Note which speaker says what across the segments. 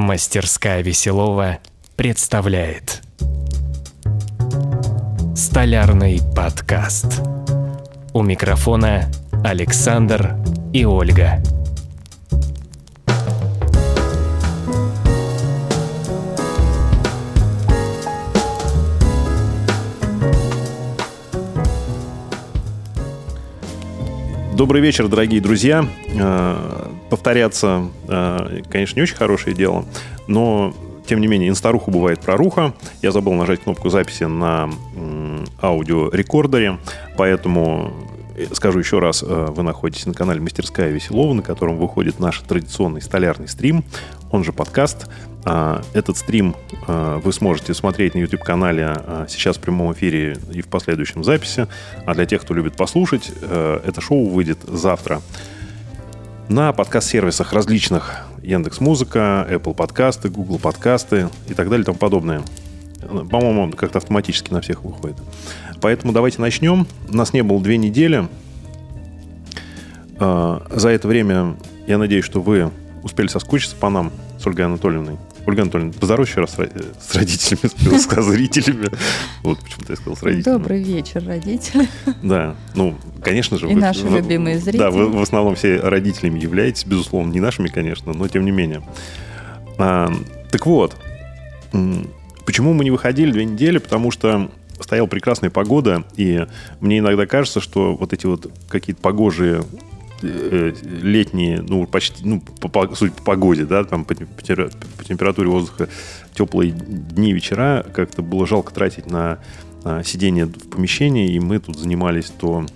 Speaker 1: Мастерская Веселова представляет Столярный подкаст. У микрофона Александр и Ольга.
Speaker 2: Добрый вечер, дорогие друзья. Э, повторяться, э, конечно, не очень хорошее дело, но, тем не менее, инстаруху бывает проруха. Я забыл нажать кнопку записи на аудиорекордере, поэтому э, скажу еще раз, вы находитесь на канале «Мастерская Веселова», на котором выходит наш традиционный столярный стрим, он же подкаст – а, этот стрим вы сможете смотреть на YouTube-канале сейчас в прямом эфире и в последующем записи. А для тех, кто любит послушать, это шоу выйдет завтра на подкаст-сервисах различных. Яндекс Музыка, Apple подкасты, Google подкасты и так далее и тому подобное. По-моему, как-то автоматически на всех выходит. Поэтому давайте начнем. У нас не было две недели. За это время я надеюсь, что вы успели соскучиться по нам с Ольгой Анатольевной. Ольга Анатольевна, поздоровайся еще раз с родителями, с зрителями. Вот почему-то я сказал с родителями.
Speaker 3: Добрый вечер, родители.
Speaker 2: Да, ну, конечно же.
Speaker 3: И вы, наши вы, любимые зрители.
Speaker 2: Да, вы в основном все родителями являетесь, безусловно, не нашими, конечно, но тем не менее. А, так вот, почему мы не выходили две недели? Потому что стояла прекрасная погода, и мне иногда кажется, что вот эти вот какие-то погожие Э, летние, ну, почти, ну, по, по, суть по погоде, да, там по, по температуре воздуха теплые дни, вечера, как-то было жалко тратить на, на сидение в помещении, и мы тут занимались то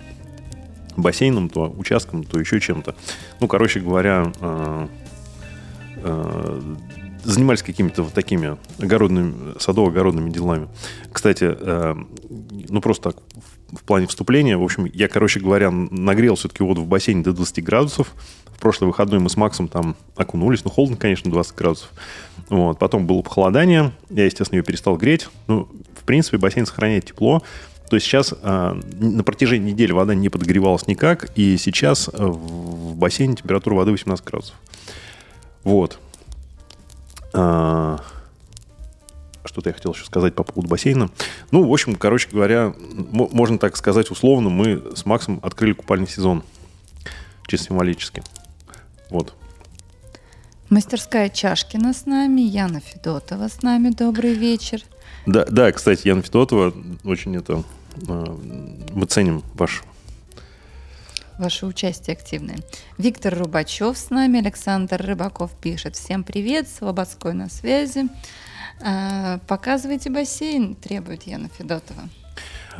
Speaker 2: бассейном, то участком, то еще чем-то. Ну, короче говоря, э, э, занимались какими-то вот такими огородными, садово-огородными делами. Кстати, э, ну просто так, в плане вступления, в общем, я, короче говоря, нагрел все-таки воду в бассейне до 20 градусов. В прошлый выходной мы с Максом там окунулись. Ну, холодно, конечно, 20 градусов. Вот. Потом было похолодание. Я, естественно, ее перестал греть. Ну, в принципе, бассейн сохраняет тепло. То есть сейчас э, на протяжении недели вода не подогревалась никак, и сейчас э, в бассейне температура воды 18 градусов. Вот. А, что-то я хотел еще сказать по поводу бассейна. Ну, в общем, короче говоря, можно так сказать условно, мы с Максом открыли купальный сезон. Чисто символически. Вот.
Speaker 3: Мастерская Чашкина с нами, Яна Федотова с нами. Добрый вечер.
Speaker 2: Да, да, кстати, Яна Федотова, очень это... А, мы ценим ваш
Speaker 3: Ваше участие активное. Виктор Рубачев с нами, Александр Рыбаков пишет. Всем привет, Слободской на связи. А, показывайте бассейн, требует Яна Федотова.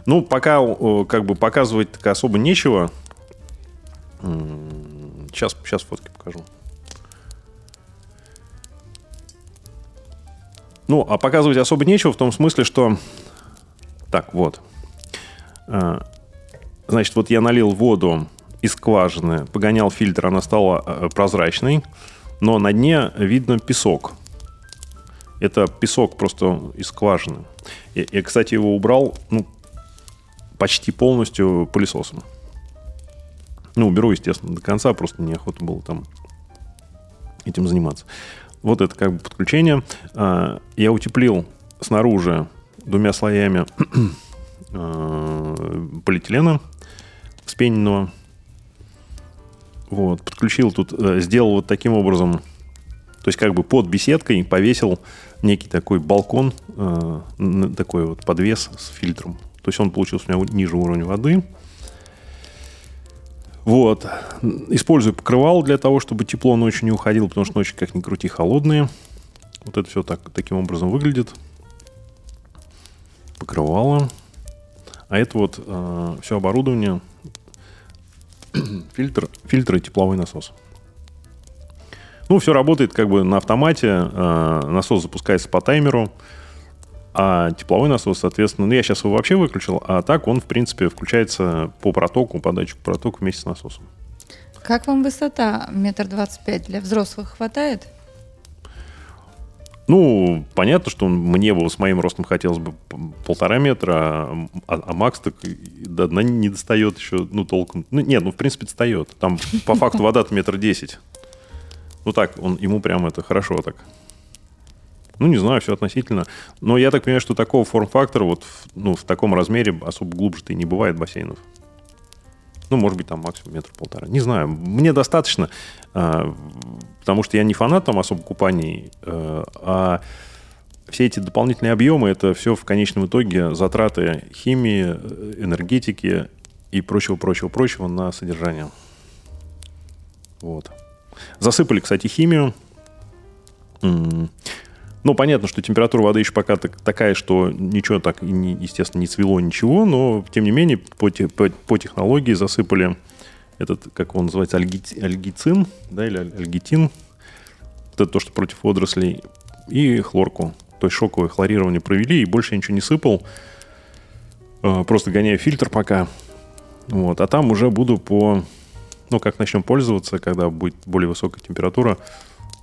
Speaker 2: Ну, пока как бы показывать так особо нечего. Сейчас, сейчас фотки покажу. Ну, а показывать особо нечего в том смысле, что... Так, вот. А, значит, вот я налил воду из скважины, погонял фильтр, она стала э, прозрачной, но на дне видно песок. Это песок просто из скважины. Я, я кстати, его убрал ну, почти полностью пылесосом. Ну, уберу, естественно, до конца, просто неохота было там этим заниматься. Вот это как бы подключение. А, я утеплил снаружи двумя слоями э, полиэтилена вспененного. Вот, подключил тут, э, сделал вот таким образом, то есть как бы под беседкой повесил некий такой балкон, э, такой вот подвес с фильтром. То есть он получился у меня ниже уровня воды. Вот. Использую покрывало для того, чтобы тепло ночью не уходило, потому что ночи, как ни крути, холодные. Вот это все так, таким образом выглядит. Покрывало. А это вот э, все оборудование фильтр, фильтр и тепловой насос. Ну, все работает как бы на автомате. Э, насос запускается по таймеру. А тепловой насос, соответственно, ну, я сейчас его вообще выключил, а так он, в принципе, включается по протоку, по датчику протока вместе с насосом.
Speaker 3: Как вам высота? Метр двадцать пять для взрослых хватает?
Speaker 2: Ну, понятно, что мне бы с моим ростом хотелось бы полтора метра, а, а, а Макс так до дна не достает еще, ну, толком. Ну, нет, ну, в принципе, достает. Там, по факту, вода-то метр десять. Ну, так, он, ему прям это хорошо так. Ну, не знаю, все относительно. Но я так понимаю, что такого форм-фактора вот в, ну, в таком размере особо глубже-то и не бывает бассейнов. Ну, может быть, там максимум метр полтора. Не знаю. Мне достаточно, э, потому что я не фанат там особо купаний, э, а все эти дополнительные объемы, это все в конечном итоге затраты химии, энергетики и прочего-прочего-прочего на содержание. Вот. Засыпали, кстати, химию. Ну, понятно, что температура воды еще пока так, такая, что ничего так, естественно, не цвело ничего, но, тем не менее, по, по, по технологии засыпали этот, как он называется, альги, альгицин, да, или альгитин, вот это то, что против водорослей, и хлорку. То есть шоковое хлорирование провели, и больше я ничего не сыпал. А, просто гоняю фильтр пока. Вот. А там уже буду по... Ну, как начнем пользоваться, когда будет более высокая температура,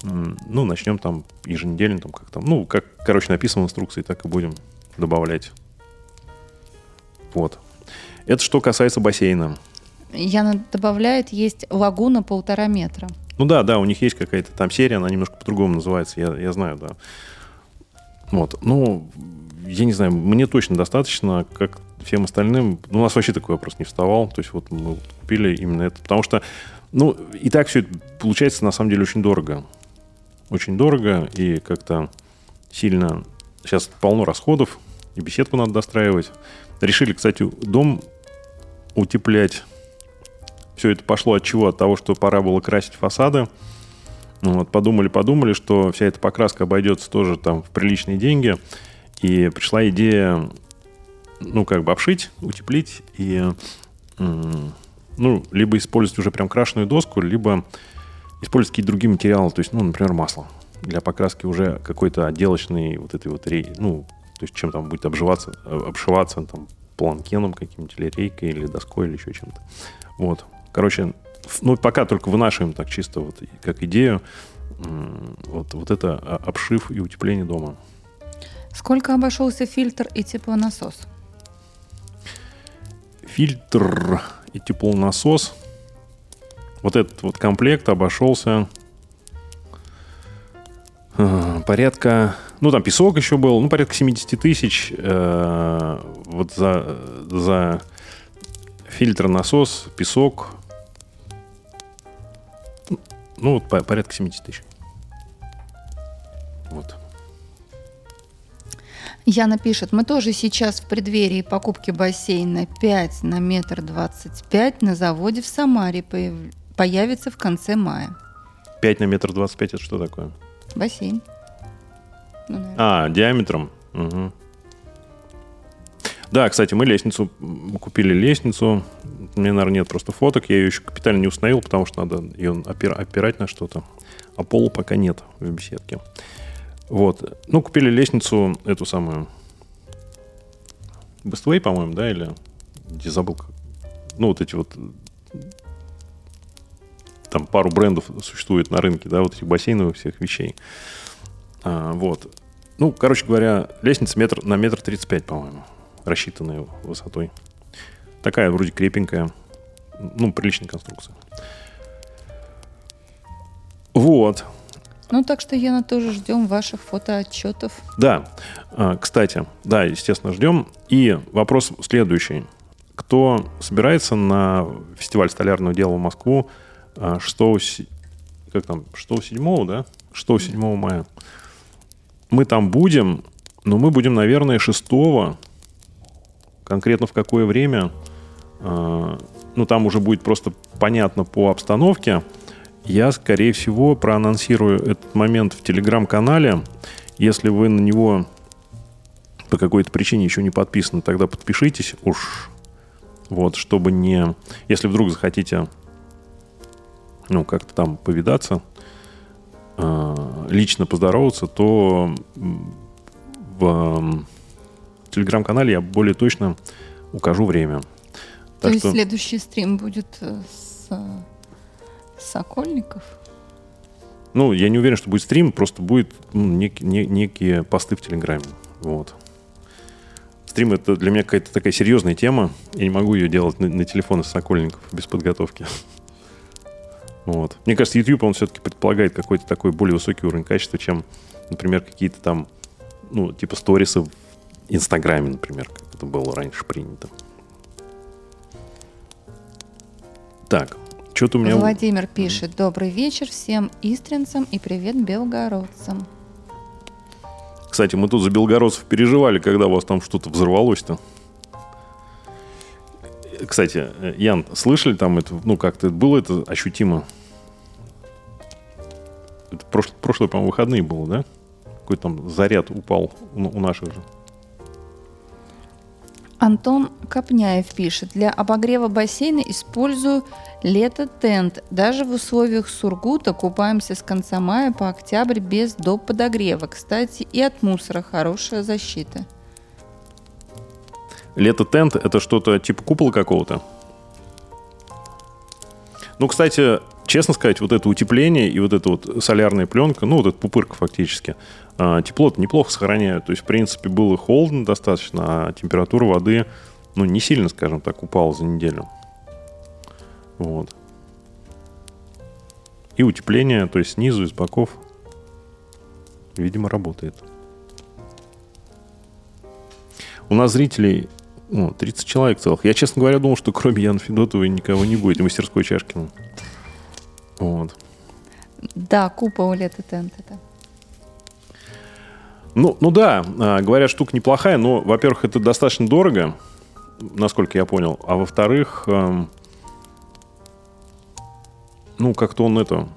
Speaker 2: ну, начнем там еженедельно, там как там, ну, как, короче, написано в инструкции, так и будем добавлять. Вот. Это что касается бассейна.
Speaker 3: Яна добавляет, есть лагуна полтора метра.
Speaker 2: Ну да, да, у них есть какая-то там серия, она немножко по-другому называется, я, я знаю, да. Вот, ну, я не знаю, мне точно достаточно, как всем остальным. Ну, у нас вообще такой вопрос не вставал, то есть вот мы купили именно это, потому что, ну, и так все это получается на самом деле очень дорого очень дорого и как-то сильно... Сейчас полно расходов, и беседку надо достраивать. Решили, кстати, дом утеплять. Все это пошло от чего? От того, что пора было красить фасады. Вот, подумали, подумали, что вся эта покраска обойдется тоже там в приличные деньги. И пришла идея, ну, как бы обшить, утеплить и, ну, либо использовать уже прям крашеную доску, либо использовать какие-то другие материалы, то есть, ну, например, масло для покраски уже какой-то отделочный вот этой вот рей, ну, то есть чем там будет обживаться, обшиваться там планкеном каким-нибудь или рейкой, или доской, или еще чем-то. Вот. Короче, ну, пока только вынашиваем так чисто вот как идею вот, вот это обшив и утепление дома.
Speaker 3: Сколько обошелся фильтр и теплонасос?
Speaker 2: Фильтр и теплонасос. Вот этот вот комплект обошелся. Э, порядка, ну там песок еще был, ну порядка 70 тысяч э, вот за, за фильтр, насос, песок, ну вот порядка 70 тысяч.
Speaker 3: Яна пишет, мы тоже сейчас в преддверии покупки бассейна 5 на метр 25 на заводе в Самаре появится в конце мая.
Speaker 2: 5 на метр 25 это что такое?
Speaker 3: Бассейн.
Speaker 2: Ну, а, диаметром. Угу. Да, кстати, мы лестницу купили лестницу. У меня, наверное, нет просто фоток. Я ее еще капитально не установил, потому что надо ее опира- опирать на что-то. А полу пока нет в беседке. Вот. Ну, купили лестницу, эту самую Bestway, по-моему, да, или где забыл. Ну, вот эти вот там пару брендов существует на рынке, да, вот этих бассейновых всех вещей. А, вот. Ну, короче говоря, лестница метр, на метр тридцать пять, по-моему, рассчитанная высотой. Такая вроде крепенькая, ну, приличная конструкция. Вот.
Speaker 3: Ну, так что, Яна, тоже ждем ваших фотоотчетов.
Speaker 2: Да, а, кстати, да, естественно, ждем. И вопрос следующий. Кто собирается на фестиваль столярного дела в Москву 6, а, как там, 6, 7, да? 6, 7 мая. Мы там будем, но мы будем, наверное, 6 конкретно в какое время, а, ну, там уже будет просто понятно по обстановке. Я, скорее всего, проанонсирую этот момент в телеграм-канале. Если вы на него по какой-то причине еще не подписаны, тогда подпишитесь уж. Вот, чтобы не... Если вдруг захотите ну, как-то там повидаться, а, лично поздороваться, то в телеграм-канале я более точно укажу время.
Speaker 3: То так есть что... следующий стрим будет э, с Сокольников?
Speaker 2: Ну, я не уверен, что будет стрим, просто будет ну, нек, не, некие посты в Телеграме. Вот. Стрим это для меня какая-то такая серьезная тема. Я не могу ее делать на, на телефон Сокольников без подготовки. Вот. Мне кажется, YouTube, он все-таки предполагает какой-то такой более высокий уровень качества, чем например, какие-то там, ну, типа сторисы в Инстаграме, например, как это было раньше принято. Так, что-то у меня...
Speaker 3: Владимир пишет. Добрый вечер всем истринцам и привет белгородцам.
Speaker 2: Кстати, мы тут за белгородцев переживали, когда у вас там что-то взорвалось-то. Кстати, э, Ян, слышали там это, ну как-то было это ощутимо? Это прошлое, прошлое по-моему, выходные было, да? Какой там заряд упал у, у наших же.
Speaker 3: Антон Копняев пишет. Для обогрева бассейна использую лето-тент. Даже в условиях Сургута купаемся с конца мая по октябрь без доп. подогрева. Кстати, и от мусора хорошая защита.
Speaker 2: Лето-тент — это что-то типа купола какого-то? Ну, кстати, честно сказать, вот это утепление и вот эта вот солярная пленка, ну, вот эта пупырка фактически, а, тепло неплохо сохраняют. То есть, в принципе, было холодно достаточно, а температура воды, ну, не сильно, скажем так, упала за неделю. Вот. И утепление, то есть снизу и с боков, видимо, работает. У нас зрителей ну, 30 человек целых. Я, честно говоря, думал, что кроме Яна Федотовой никого не будет, и мастерской Чашкина. Вот.
Speaker 3: Да, купа у лета тент это.
Speaker 2: Ну, ну да, а, говорят, штука неплохая, но, во-первых, это достаточно дорого, насколько я понял, а во-вторых, эм, ну, как-то он это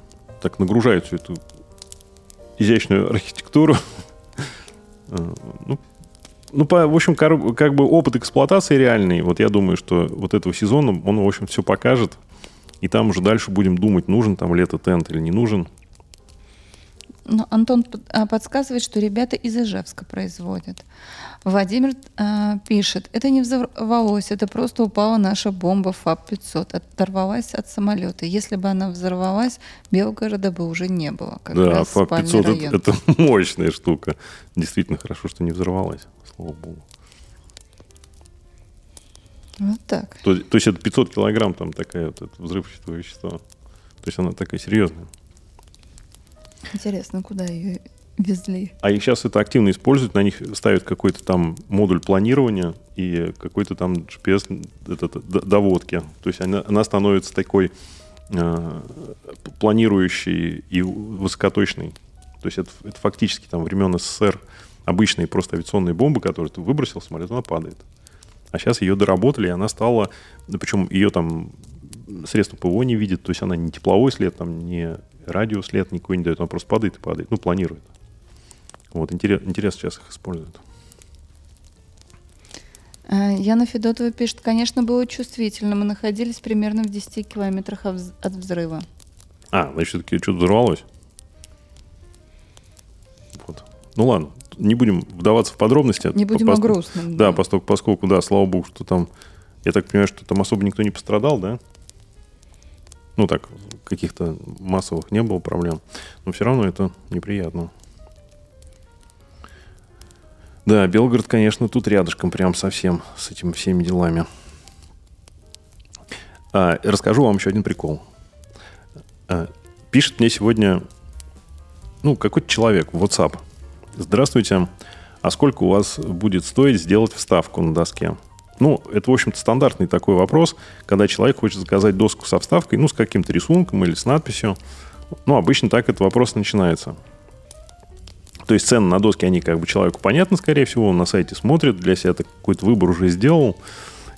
Speaker 2: так нагружает всю эту изящную архитектуру. Э, ну, ну, по, в общем, как бы опыт эксплуатации реальный. Вот я думаю, что вот этого сезона он, в общем, все покажет. И там уже дальше будем думать, нужен там лето-тент или не нужен.
Speaker 3: Но Антон а, подсказывает, что ребята из Ижевска производят. Владимир э, пишет, это не взорвалось, это просто упала наша бомба ФАП-500, оторвалась от самолета. Если бы она взорвалась, Белгорода бы уже не было.
Speaker 2: Как да, ФАП-500 это, это мощная штука. Действительно хорошо, что не взорвалась, слава богу.
Speaker 3: Вот так.
Speaker 2: То, то есть это 500 килограмм там такая вот это взрывчатое вещество. То есть она такая серьезная.
Speaker 3: Интересно, куда ее везли?
Speaker 2: А их сейчас это активно используют, на них ставят какой-то там модуль планирования и какой-то там GPS этот, доводки. То есть она, она становится такой э, планирующей и высокоточной. То есть это, это фактически там времен СССР обычные просто авиационные бомбы, которые ты выбросил, самолет, она падает. А сейчас ее доработали, и она стала, ну, причем ее там средства ПВО не видит, то есть она не тепловой след, там, не радиус след никакой не дает, он просто падает и падает, ну, планирует. Вот, интерес, интересно сейчас их используют.
Speaker 3: Э, Яна Федотова пишет, конечно, было чувствительно. Мы находились примерно в 10 километрах от взрыва.
Speaker 2: А, значит, все-таки что-то взорвалось? Вот. Ну ладно, не будем вдаваться в подробности.
Speaker 3: Не будем о грустном.
Speaker 2: Да, да. Поскольку, поскольку, да, слава богу, что там, я так понимаю, что там особо никто не пострадал, да? Ну так, каких-то массовых не было проблем. Но все равно это неприятно. Да, Белгород, конечно, тут рядышком прям совсем с этими всеми делами. А, расскажу вам еще один прикол. А, пишет мне сегодня, ну, какой-то человек в WhatsApp. Здравствуйте. А сколько у вас будет стоить сделать вставку на доске? Ну, это, в общем-то, стандартный такой вопрос, когда человек хочет заказать доску со вставкой, ну, с каким-то рисунком или с надписью. Ну, обычно так этот вопрос начинается. То есть цены на доски, они как бы человеку понятны, скорее всего, он на сайте смотрит, для себя какой-то выбор уже сделал,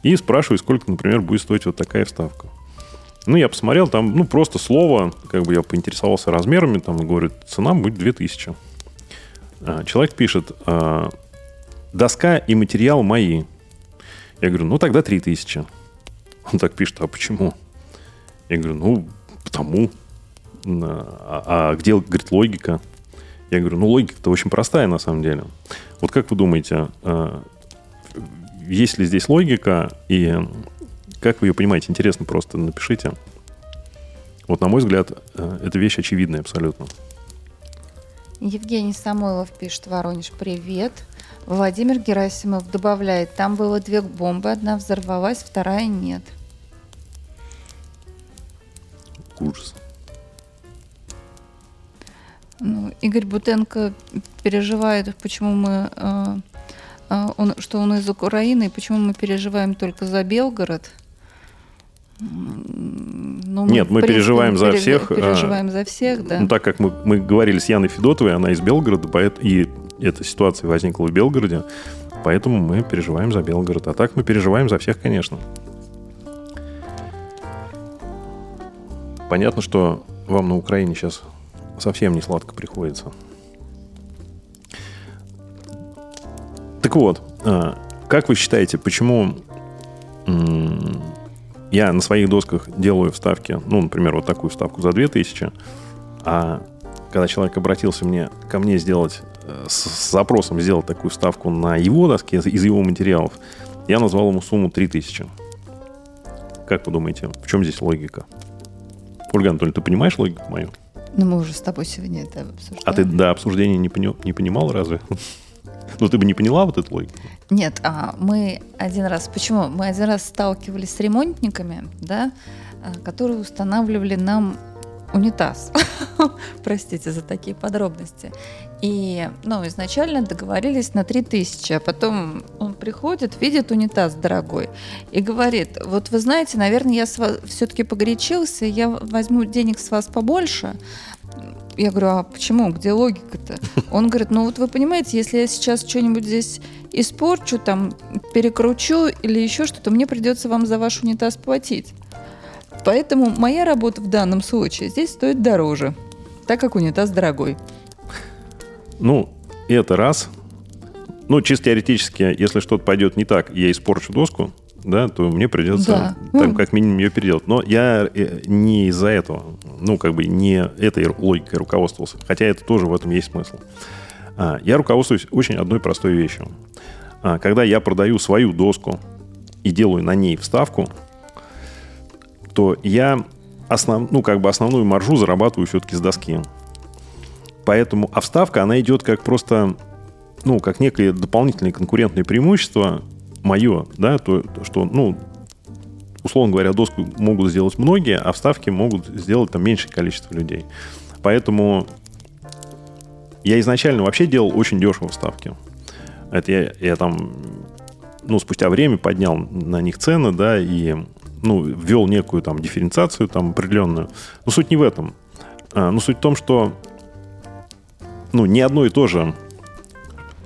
Speaker 2: и спрашивает, сколько, например, будет стоить вот такая вставка. Ну, я посмотрел, там, ну, просто слово, как бы я поинтересовался размерами, там, говорит, цена будет 2000. А, человек пишет, а, доска и материал мои – я говорю, ну тогда 3000. Он так пишет, а почему? Я говорю, ну, потому. А, а где, говорит, логика? Я говорю, ну, логика-то очень простая на самом деле. Вот как вы думаете, а, есть ли здесь логика и как вы ее понимаете? Интересно просто напишите. Вот, на мой взгляд, а, эта вещь очевидная абсолютно.
Speaker 3: Евгений Самойлов пишет, Воронеж, привет. Владимир Герасимов добавляет, там было две бомбы, одна взорвалась, вторая нет.
Speaker 2: Ужас.
Speaker 3: Ну, Игорь Бутенко переживает, почему мы, э, э, он, что он из Украины, и почему мы переживаем только за Белгород.
Speaker 2: Ну, мы, Нет, мы переживаем за всех.
Speaker 3: Переживаем а, за всех, да.
Speaker 2: Ну, так как мы, мы говорили с Яной Федотовой, она из Белгорода, и эта ситуация возникла в Белгороде, поэтому мы переживаем за Белгород. А так мы переживаем за всех, конечно. Понятно, что вам на Украине сейчас совсем не сладко приходится. Так вот, а, как вы считаете, почему я на своих досках делаю вставки, ну, например, вот такую вставку за 2000, а когда человек обратился мне, ко мне сделать, э, с запросом сделать такую вставку на его доске из его материалов, я назвал ему сумму 3000. Как вы думаете, в чем здесь логика? Ольга Анатольевна, ты понимаешь логику мою?
Speaker 3: Ну, мы уже с тобой сегодня это обсуждали.
Speaker 2: А ты до обсуждения не, пони, не понимал разве? Ну, ты бы не поняла вот эту логику?
Speaker 3: Нет, а мы один раз... Почему? Мы один раз сталкивались с ремонтниками, да, а, которые устанавливали нам унитаз. Простите за такие подробности. И, ну, изначально договорились на 3000, а потом он приходит, видит унитаз дорогой и говорит, вот вы знаете, наверное, я все-таки погорячился, я возьму денег с вас побольше, я говорю, а почему? Где логика-то? Он говорит, ну вот вы понимаете, если я сейчас что-нибудь здесь испорчу, там, перекручу или еще что-то, мне придется вам за ваш унитаз платить. Поэтому моя работа в данном случае здесь стоит дороже, так как унитаз дорогой.
Speaker 2: Ну, это раз. Ну, чисто теоретически, если что-то пойдет не так, я испорчу доску, да, то мне придется да. там как минимум ее переделать. Но я э, не из-за этого, ну, как бы не этой логикой руководствовался. Хотя это тоже в этом есть смысл. А, я руководствуюсь очень одной простой вещью. А, когда я продаю свою доску и делаю на ней вставку, то я основ, ну, как бы основную маржу зарабатываю все-таки с доски. Поэтому, а вставка, она идет как просто, ну, как некое дополнительное конкурентное преимущество мое, да, то, что, ну, условно говоря, доску могут сделать многие, а вставки могут сделать там меньшее количество людей. Поэтому я изначально вообще делал очень дешево вставки. Это я, я там, ну, спустя время поднял на них цены, да, и, ну, ввел некую там дифференциацию там определенную. Но суть не в этом. А, ну, суть в том, что ну, не одно и то же.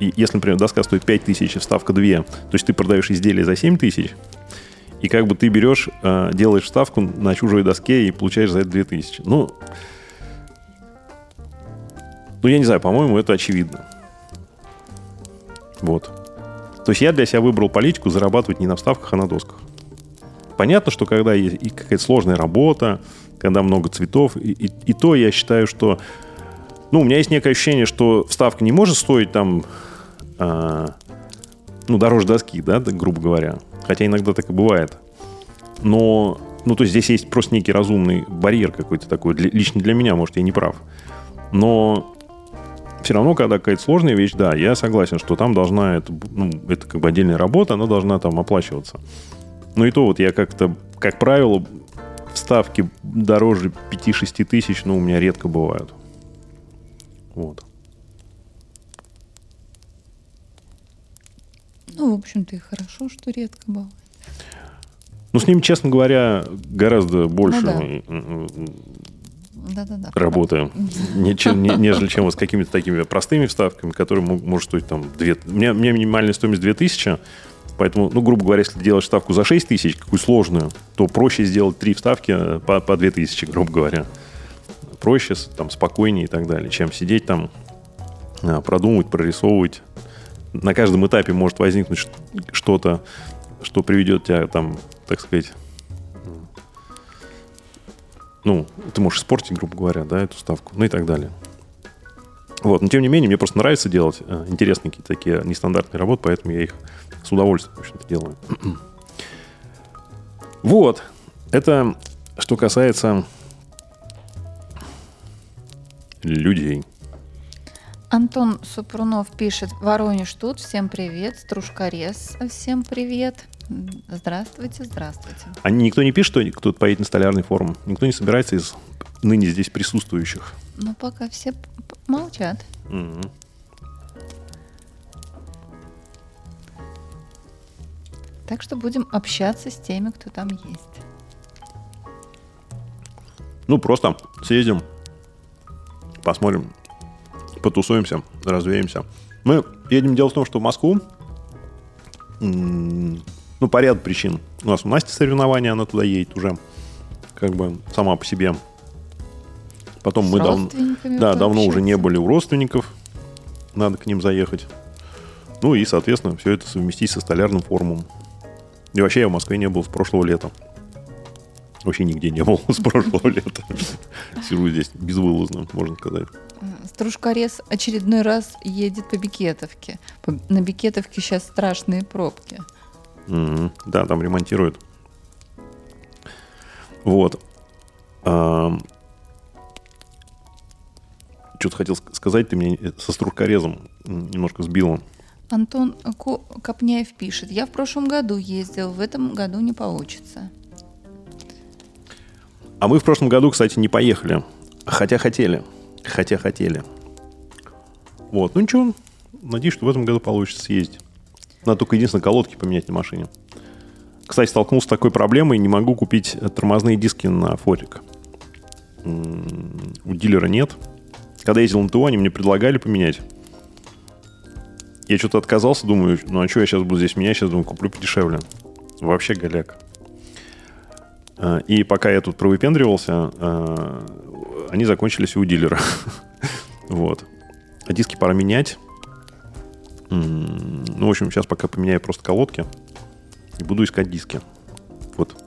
Speaker 2: И если, например, доска стоит 5 тысяч, вставка 2, то есть ты продаешь изделие за 7 тысяч, и как бы ты берешь, э, делаешь вставку на чужой доске и получаешь за это 2 тысячи. Ну, ну, я не знаю, по-моему, это очевидно. Вот. То есть я для себя выбрал политику зарабатывать не на вставках, а на досках. Понятно, что когда есть какая-то сложная работа, когда много цветов, и, и, и то я считаю, что ну, у меня есть некое ощущение, что вставка не может стоить там, ну, дороже доски, да, грубо говоря. Хотя иногда так и бывает. Но, ну, то есть здесь есть просто некий разумный барьер какой-то такой. Для, лично для меня, может, я не прав. Но все равно, когда какая-то сложная вещь, да, я согласен, что там должна, это, ну, это как бы отдельная работа, она должна там оплачиваться. Но и то вот я как-то, как правило, вставки дороже 5-6 тысяч, ну, у меня редко бывают. Вот.
Speaker 3: Ну, в общем-то, и хорошо, что редко бывает.
Speaker 2: Ну, с ним, честно говоря, гораздо больше
Speaker 3: ну, да. Да, да,
Speaker 2: работы, нежели чем вот с какими-то такими простыми вставками, которые может стоить там 2... У меня, у меня минимальная стоимость 2000, поэтому, ну, грубо говоря, если делаешь вставку за 6 тысяч, какую сложную, то проще сделать три вставки по, по 2000, грубо говоря проще, там, спокойнее и так далее, чем сидеть там, а, продумывать, прорисовывать. На каждом этапе может возникнуть что-то, что приведет тебя там, так сказать, ну, ты можешь испортить, грубо говоря, да, эту ставку, ну и так далее. Вот, но тем не менее, мне просто нравится делать э, интересные какие-то такие нестандартные работы, поэтому я их с удовольствием, в общем-то, делаю. вот, это что касается людей.
Speaker 3: Антон Супрунов пишет, Воронеж тут, всем привет, Стружкарес, всем привет. Здравствуйте, здравствуйте.
Speaker 2: А никто не пишет, что кто-то поедет на столярный форум? Никто не собирается из ныне здесь присутствующих?
Speaker 3: Ну, пока все молчат.
Speaker 2: Мгм.
Speaker 3: Так что будем общаться с теми, кто там есть.
Speaker 2: Ну, просто съездим, посмотрим, потусуемся, развеемся. Мы едем, дело в том, что в Москву, ну, по ряду причин. У нас у Насти соревнования, она туда едет уже, как бы сама по себе. Потом
Speaker 3: С
Speaker 2: мы давно, да, давно уже не были у родственников, надо к ним заехать. Ну и, соответственно, все это совместить со столярным форумом. И вообще я в Москве не был с прошлого лета. Вообще нигде не был с прошлого лета. Сижу здесь безвылазно, можно сказать.
Speaker 3: Стружкорез очередной раз едет по Бикетовке. На Бикетовке сейчас страшные пробки.
Speaker 2: Мгм. Да, там ремонтируют. Вот. Что-то хотел ск- сказать, ты мне э, со стружкорезом немножко сбила.
Speaker 3: Антон Ко- Копняев пишет. Я в прошлом году ездил, в этом году не получится.
Speaker 2: А мы в прошлом году, кстати, не поехали. Хотя хотели. Хотя хотели. Вот. Ну ничего. Надеюсь, что в этом году получится съездить. Надо только единственное колодки поменять на машине. Кстати, столкнулся с такой проблемой. Не могу купить тормозные диски на форик. У дилера нет. Когда ездил на ТО, они мне предлагали поменять. Я что-то отказался, думаю, ну а что я сейчас буду здесь менять? Сейчас думаю, куплю подешевле. Вообще голяк. А, И пока я тут провыпендривался, а, они закончились у дилера. Вот. А диски пора менять. Ну, в общем, сейчас пока поменяю просто колодки и буду искать диски. Вот.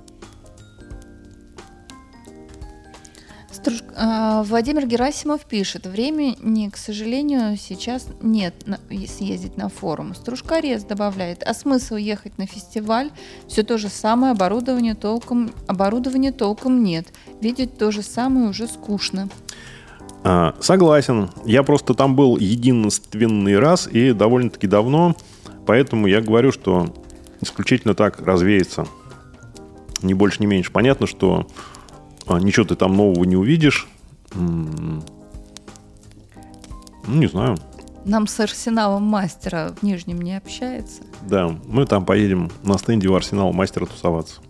Speaker 3: Владимир Герасимов пишет. Времени, к сожалению, сейчас нет съездить на форум. Стружкорез добавляет. А смысл ехать на фестиваль? Все то же самое, оборудование толком, оборудования толком нет. Видеть то же самое уже скучно.
Speaker 2: А, Согласен. Я просто там был единственный раз и довольно-таки давно, поэтому я говорю, что исключительно так развеется. Ни больше, ни меньше. Понятно, что а, ничего ты там нового не увидишь. Ну, не знаю.
Speaker 3: Нам с арсеналом мастера в Нижнем не общается.
Speaker 2: Да, мы там поедем на стенде у Арсенала мастера тусоваться.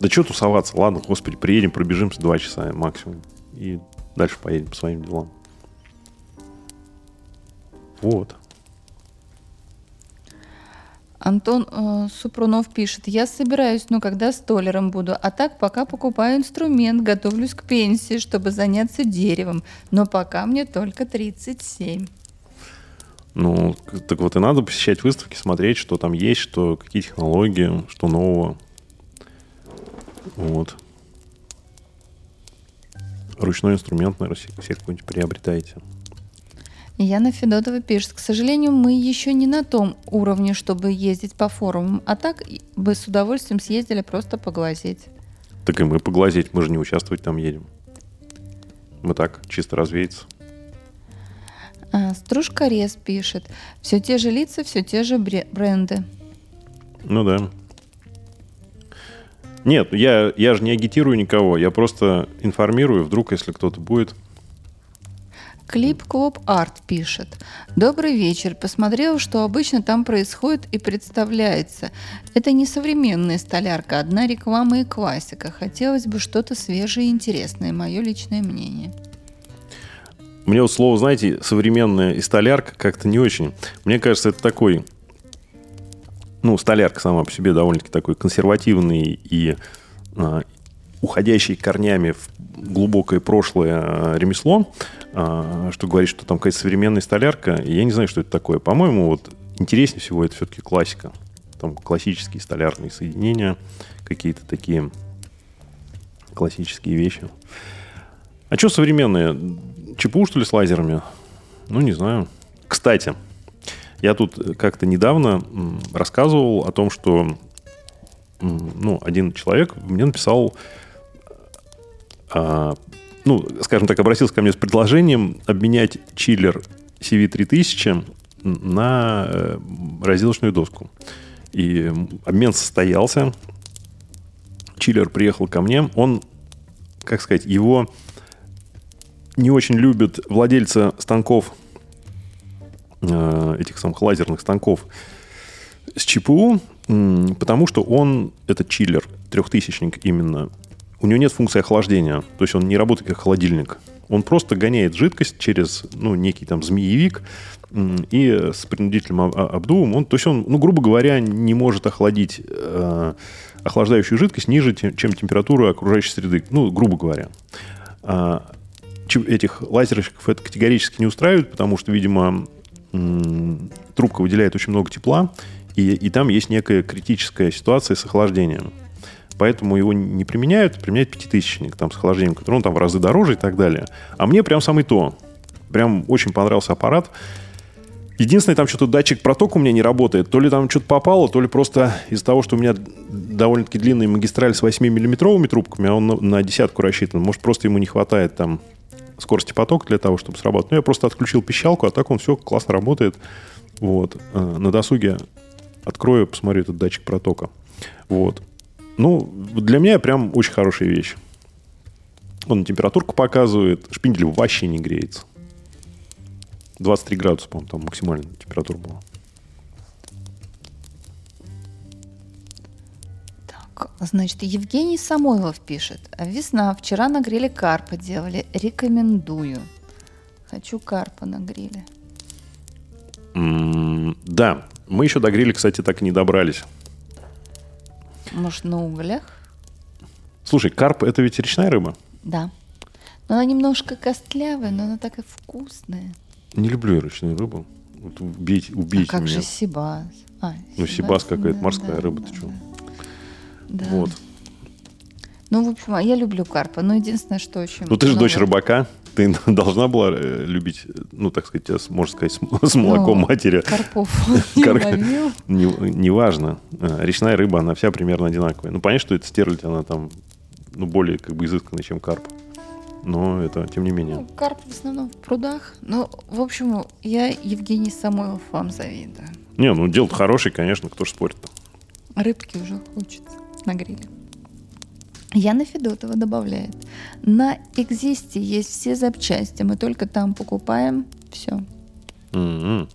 Speaker 2: Да что тусоваться? Ладно, господи, приедем, пробежимся два часа максимум. И дальше поедем по своим делам. Вот.
Speaker 3: Антон э, Супрунов пишет, я собираюсь, но когда столером буду, а так пока покупаю инструмент, готовлюсь к пенсии, чтобы заняться деревом, но пока мне только 37.
Speaker 2: Ну, так вот и надо посещать выставки, смотреть, что там есть, что, какие технологии, что нового. Вот. Ручной инструмент, наверное, се- себе какой-нибудь приобретаете.
Speaker 3: Яна Федотова пишет, к сожалению, мы еще не на том уровне, чтобы ездить по форумам, а так бы с удовольствием съездили просто поглазеть.
Speaker 2: Так и мы поглазеть, мы же не участвовать там едем. Мы так, чисто развеяться.
Speaker 3: А, Стружка Рез пишет, все те же лица, все те же бре- бренды.
Speaker 2: Ну да. Нет, я, я же не агитирую никого, я просто информирую, вдруг, если кто-то будет.
Speaker 3: Клип Клуб Арт пишет. Добрый вечер. Посмотрел, что обычно там происходит и представляется. Это не современная столярка, одна реклама и классика. Хотелось бы что-то свежее и интересное, мое личное мнение.
Speaker 2: Мне вот слово, знаете, современная и столярка как-то не очень. Мне кажется, это такой... Ну, столярка сама по себе довольно-таки такой консервативный и а, уходящий корнями в глубокое прошлое а, ремесло, что говорит, что там какая-то современная столярка. Я не знаю, что это такое. По-моему, вот интереснее всего это все-таки классика. Там классические столярные соединения, какие-то такие классические вещи. А что современное? ЧПУ, что ли, с лазерами? Ну, не знаю. Кстати, я тут как-то недавно рассказывал о том, что ну, один человек мне написал, а, ну, скажем так, обратился ко мне с предложением обменять чиллер CV3000 на э, разделочную доску. И обмен состоялся. Чиллер приехал ко мне. Он, как сказать, его не очень любят владельцы станков, э, этих самых лазерных станков с ЧПУ, потому что он, это чиллер, трехтысячник именно, у него нет функции охлаждения, то есть он не работает как холодильник. Он просто гоняет жидкость через ну, некий там змеевик, и с принудительным обдувом, он, то есть он, ну, грубо говоря, не может охладить э, охлаждающую жидкость ниже, чем температура окружающей среды, ну, грубо говоря. А, этих лазерщиков это категорически не устраивает, потому что, видимо, трубка выделяет очень много тепла, и, и там есть некая критическая ситуация с охлаждением. Поэтому его не применяют, применяют пятитысячник там, с охлаждением, который ну, там в разы дороже и так далее. А мне прям самый то. Прям очень понравился аппарат. Единственное, там что-то датчик протока у меня не работает. То ли там что-то попало, то ли просто из-за того, что у меня довольно-таки длинный магистраль с 8-миллиметровыми трубками, а он на, на десятку рассчитан. Может, просто ему не хватает там скорости потока для того, чтобы сработать. Ну, я просто отключил пищалку, а так он все классно работает. Вот. Э, на досуге открою, посмотрю этот датчик протока. Вот. Ну, для меня прям очень хорошая вещь. Он температурку показывает, шпиндель вообще не греется. 23 градуса, по-моему, там максимальная температура была.
Speaker 3: Так, значит, Евгений Самойлов пишет. Весна. Вчера на гриле карпа делали. Рекомендую. Хочу карпа на гриле.
Speaker 2: Mm, да. Мы еще до гриля, кстати, так и не добрались.
Speaker 3: Может, на углях?
Speaker 2: Слушай, карп это ведь речная рыба?
Speaker 3: Да. Но она немножко костлявая, но она такая вкусная.
Speaker 2: Не люблю я речную рыбу. Вот убейте, убейте
Speaker 3: а как
Speaker 2: меня.
Speaker 3: же сибас?
Speaker 2: А, ну, сибас какая-то, морская да, рыба, да, ты что?
Speaker 3: Да.
Speaker 2: Вот.
Speaker 3: Ну, в общем, я люблю карпа, но единственное, что очень...
Speaker 2: Ну, ты же дочь рыбака, ты должна была э, любить, ну, так сказать, можно сказать, с молоком ну, матери.
Speaker 3: Карпов не Кар... ловил.
Speaker 2: Не, неважно. Э, речная рыба, она вся примерно одинаковая. Ну, понятно, что это стерлядь, она там, ну, более как бы изысканная, чем карп. Но это, тем не менее. Ну,
Speaker 3: карп в основном в прудах. Ну, в общем, я Евгений Самойлов вам завидую.
Speaker 2: Не, ну, дело хороший, конечно, кто ж спорит-то.
Speaker 3: Рыбки уже хочется на гриле. Яна Федотова добавляет. На Экзисте есть все запчасти. Мы только там покупаем. Все.
Speaker 2: Mm-hmm.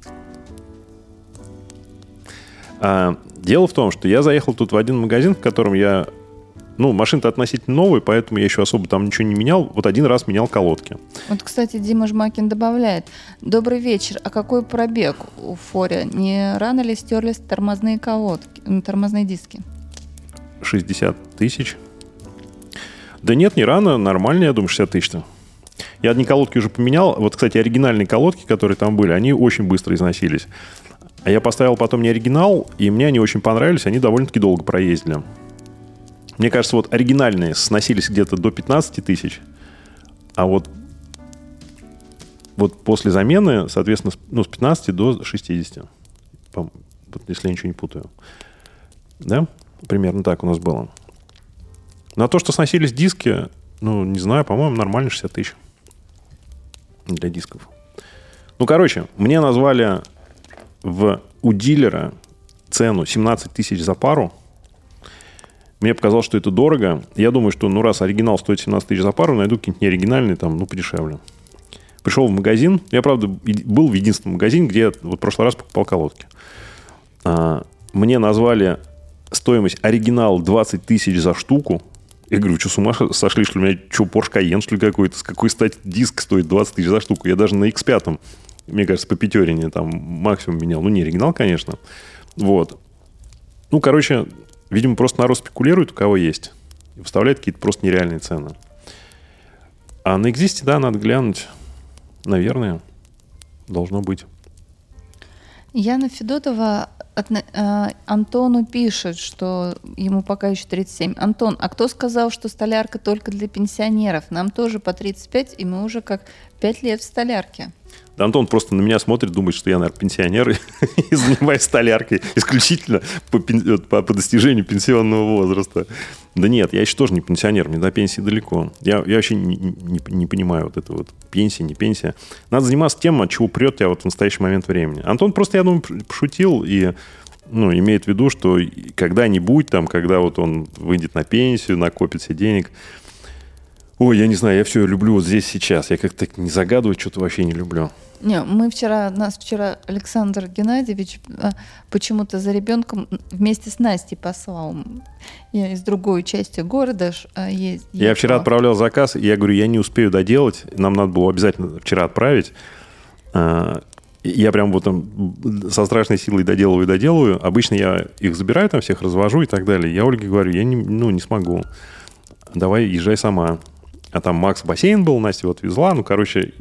Speaker 2: А, дело в том, что я заехал тут в один магазин, в котором я... Ну, машина-то относительно новая, поэтому я еще особо там ничего не менял. Вот один раз менял колодки.
Speaker 3: Вот, кстати, Дима Жмакин добавляет. Добрый вечер. А какой пробег у Форя? Не рано ли стерлись тормозные колодки, тормозные диски?
Speaker 2: 60 тысяч. Да нет, не рано, нормально, я думаю, 60 тысяч-то. Я одни колодки уже поменял. Вот, кстати, оригинальные колодки, которые там были, они очень быстро износились. А я поставил потом не оригинал, и мне они очень понравились, они довольно-таки долго проездили. Мне кажется, вот оригинальные сносились где-то до 15 тысяч, а вот, вот после замены, соответственно, ну, с 15 до 60. Вот, если я ничего не путаю. Да? Примерно так у нас было. На то, что сносились диски, ну, не знаю, по-моему, нормально 60 тысяч для дисков. Ну, короче, мне назвали в, у дилера цену 17 тысяч за пару. Мне показалось, что это дорого. Я думаю, что, ну, раз оригинал стоит 17 тысяч за пару, найду какие-нибудь неоригинальные, там, ну, подешевле. Пришел в магазин. Я, правда, был в единственном магазине, где я вот в прошлый раз покупал колодки. А, мне назвали стоимость оригинал 20 тысяч за штуку. Я говорю, что с ума сошли, что у меня что, Porsche Cayenne, что ли, какой-то? С какой стати диск стоит 20 тысяч за штуку? Я даже на X5, мне кажется, по пятерине там максимум менял. Ну, не оригинал, конечно. Вот. Ну, короче, видимо, просто народ спекулирует, у кого есть. И выставляет какие-то просто нереальные цены. А на Exist, да, надо глянуть. Наверное, должно быть.
Speaker 3: Яна Федотова Э, Антону пишет, что ему пока еще 37. Антон, а кто сказал, что столярка только для пенсионеров? Нам тоже по 35, и мы уже как 5 лет в столярке.
Speaker 2: Да Антон просто на меня смотрит, думает, что я, наверное, пенсионер и занимаюсь столяркой исключительно по, по, по достижению пенсионного возраста. Да нет, я еще тоже не пенсионер, мне до пенсии далеко. Я, я вообще не, не, не понимаю вот это вот пенсия, не пенсия. Надо заниматься тем, от чего прет тебя вот в настоящий момент времени. Антон просто, я думаю, пошутил и ну, имеет в виду, что когда-нибудь, там, когда вот он выйдет на пенсию, накопит себе денег, ой, я не знаю, я все люблю вот здесь сейчас. Я как-то не загадывать что-то вообще не люблю.
Speaker 3: Не, мы вчера, нас вчера Александр Геннадьевич а, почему-то за ребенком вместе с Настей послал. Я из другой части города а, ездила.
Speaker 2: Я вчера отправлял заказ, и я говорю, я не успею доделать, нам надо было обязательно вчера отправить. А, я прям вот там со страшной силой доделываю и доделываю. Обычно я их забираю, там всех развожу и так далее. Я Ольге говорю, я не, ну, не смогу. Давай езжай сама. А там Макс бассейн был, Настя вот везла. Ну, короче,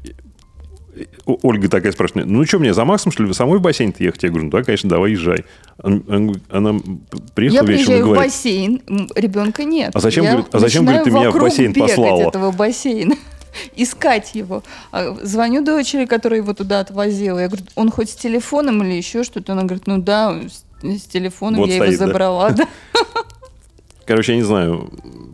Speaker 2: Ольга такая спрашивает, ну что, мне за Максом, что ли, самой в бассейн ехать? Я говорю, ну да, конечно, давай езжай. Она, приехала
Speaker 3: Я
Speaker 2: вечером и
Speaker 3: приезжаю в
Speaker 2: говорит,
Speaker 3: бассейн, ребенка нет.
Speaker 2: А зачем,
Speaker 3: Я
Speaker 2: говорит, а зачем, говорит, ты меня в бассейн послала?
Speaker 3: этого бассейна, искать его. А Звоню дочери, которая его туда отвозила. Я говорю, он хоть с телефоном или еще что-то? Она говорит, ну да, с, телефоном
Speaker 2: Вот
Speaker 3: я
Speaker 2: стоит,
Speaker 3: его забрала. Да.
Speaker 2: Короче, я не знаю.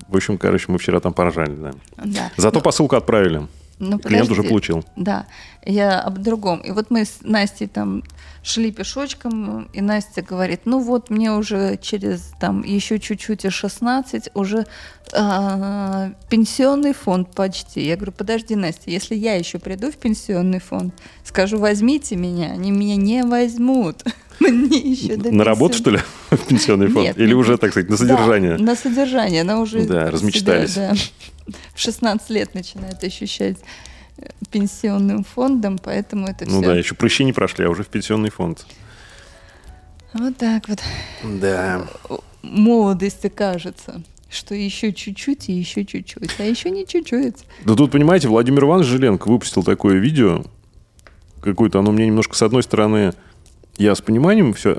Speaker 2: В общем, короче, мы вчера там поржали, да.
Speaker 3: Да.
Speaker 2: Зато посылку отправили.
Speaker 3: Ну,
Speaker 2: Клиент уже получил.
Speaker 3: Да, я об другом. И вот мы с Настей там шли пешочком, и Настя говорит, ну вот мне уже через там еще чуть-чуть и 16, уже а, пенсионный фонд почти. Я говорю, подожди, Настя, если я еще приду в пенсионный фонд, скажу, возьмите меня, они меня не возьмут. Мне еще до
Speaker 2: На работу, что ли, в пенсионный фонд?
Speaker 3: Нет,
Speaker 2: Или
Speaker 3: нет,
Speaker 2: уже, так сказать, на
Speaker 3: Да,
Speaker 2: содержание?
Speaker 3: на содержание. Она уже
Speaker 2: Да,
Speaker 3: себя,
Speaker 2: размечтались.
Speaker 3: да, в 16 лет начинает ощущать э, пенсионным фондом, поэтому это
Speaker 2: Ну
Speaker 3: все.
Speaker 2: да, еще прыщи не прошли, а уже в пенсионный фонд.
Speaker 3: Вот так вот.
Speaker 2: Да.
Speaker 3: Молодости кажется, что еще чуть-чуть и еще чуть-чуть, а еще не чуть-чуть.
Speaker 2: Да тут, понимаете, Владимир Иванович Жиленко выпустил такое видео. Какое-то оно мне немножко, с одной стороны, я с пониманием все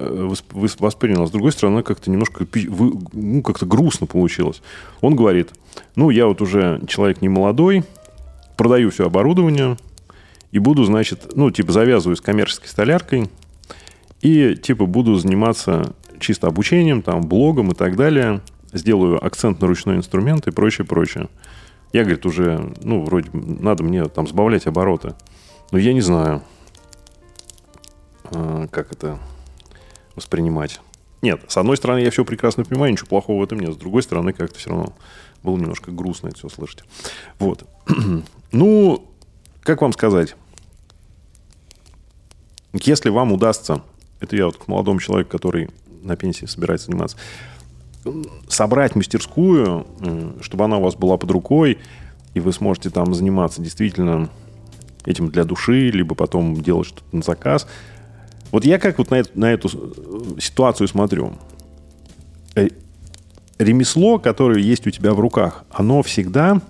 Speaker 2: воспринял, а с другой стороны, как-то немножко ну, как-то грустно получилось. Он говорит, ну, я вот уже человек не молодой, продаю все оборудование и буду, значит, ну, типа, завязываю с коммерческой столяркой и, типа, буду заниматься чисто обучением, там, блогом и так далее. Сделаю акцент на ручной инструмент и прочее, прочее. Я, говорит, уже, ну, вроде надо мне там сбавлять обороты. Но я не знаю, как это воспринимать. Нет, с одной стороны, я все прекрасно понимаю, ничего плохого в этом нет. С другой стороны, как-то все равно было немножко грустно это все слышать. Вот. ну, как вам сказать? Если вам удастся, это я вот к молодому человеку, который на пенсии собирается заниматься, собрать мастерскую, э, чтобы она у вас была под рукой, и вы сможете там заниматься действительно этим для души, либо потом делать что-то на заказ. Вот я как вот на эту, на эту э, ситуацию смотрю. Э, Ремесло, которое есть у тебя в руках, оно всегда,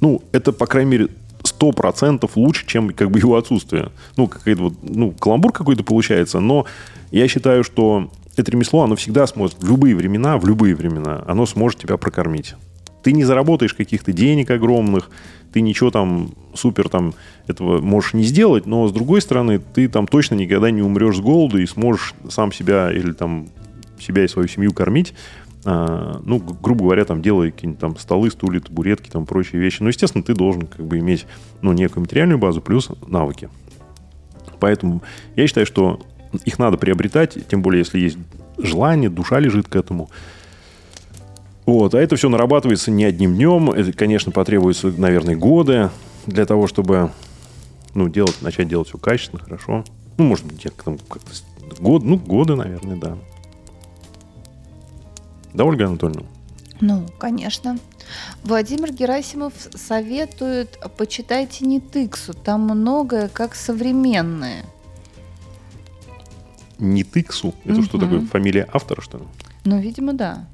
Speaker 2: ну, это, по крайней мере, сто процентов лучше, чем как бы его отсутствие. Ну, какой-то вот, ну, каламбур какой-то получается, но я считаю, что это ремесло, оно всегда сможет в любые времена, в любые времена, оно сможет тебя прокормить. Ты не заработаешь каких-то денег огромных, ты ничего там супер там этого можешь не сделать, но с другой стороны, ты там точно никогда не умрешь с голоду и сможешь сам себя или там себя и свою семью кормить, а, ну, грубо говоря, там, делая какие-нибудь там столы, стулья, табуретки, там, прочие вещи. Ну, естественно, ты должен как бы иметь, ну, некую материальную базу плюс навыки. Поэтому я считаю, что их надо приобретать, тем более, если есть желание, душа лежит к этому. Вот, а это все нарабатывается не одним днем. Это, конечно, потребуется, наверное, годы для того, чтобы ну, делать, начать делать все качественно, хорошо. Ну, может быть, где-то как-то год, ну, годы, наверное, да. Да, Ольга Анатольевна?
Speaker 3: Ну, конечно. Владимир Герасимов советует, почитайте не Тыксу, там многое как современное.
Speaker 2: Не Тыксу. Это что
Speaker 3: Мгм.
Speaker 2: такое? Фамилия автора, что ли?
Speaker 3: Ну, видимо, да.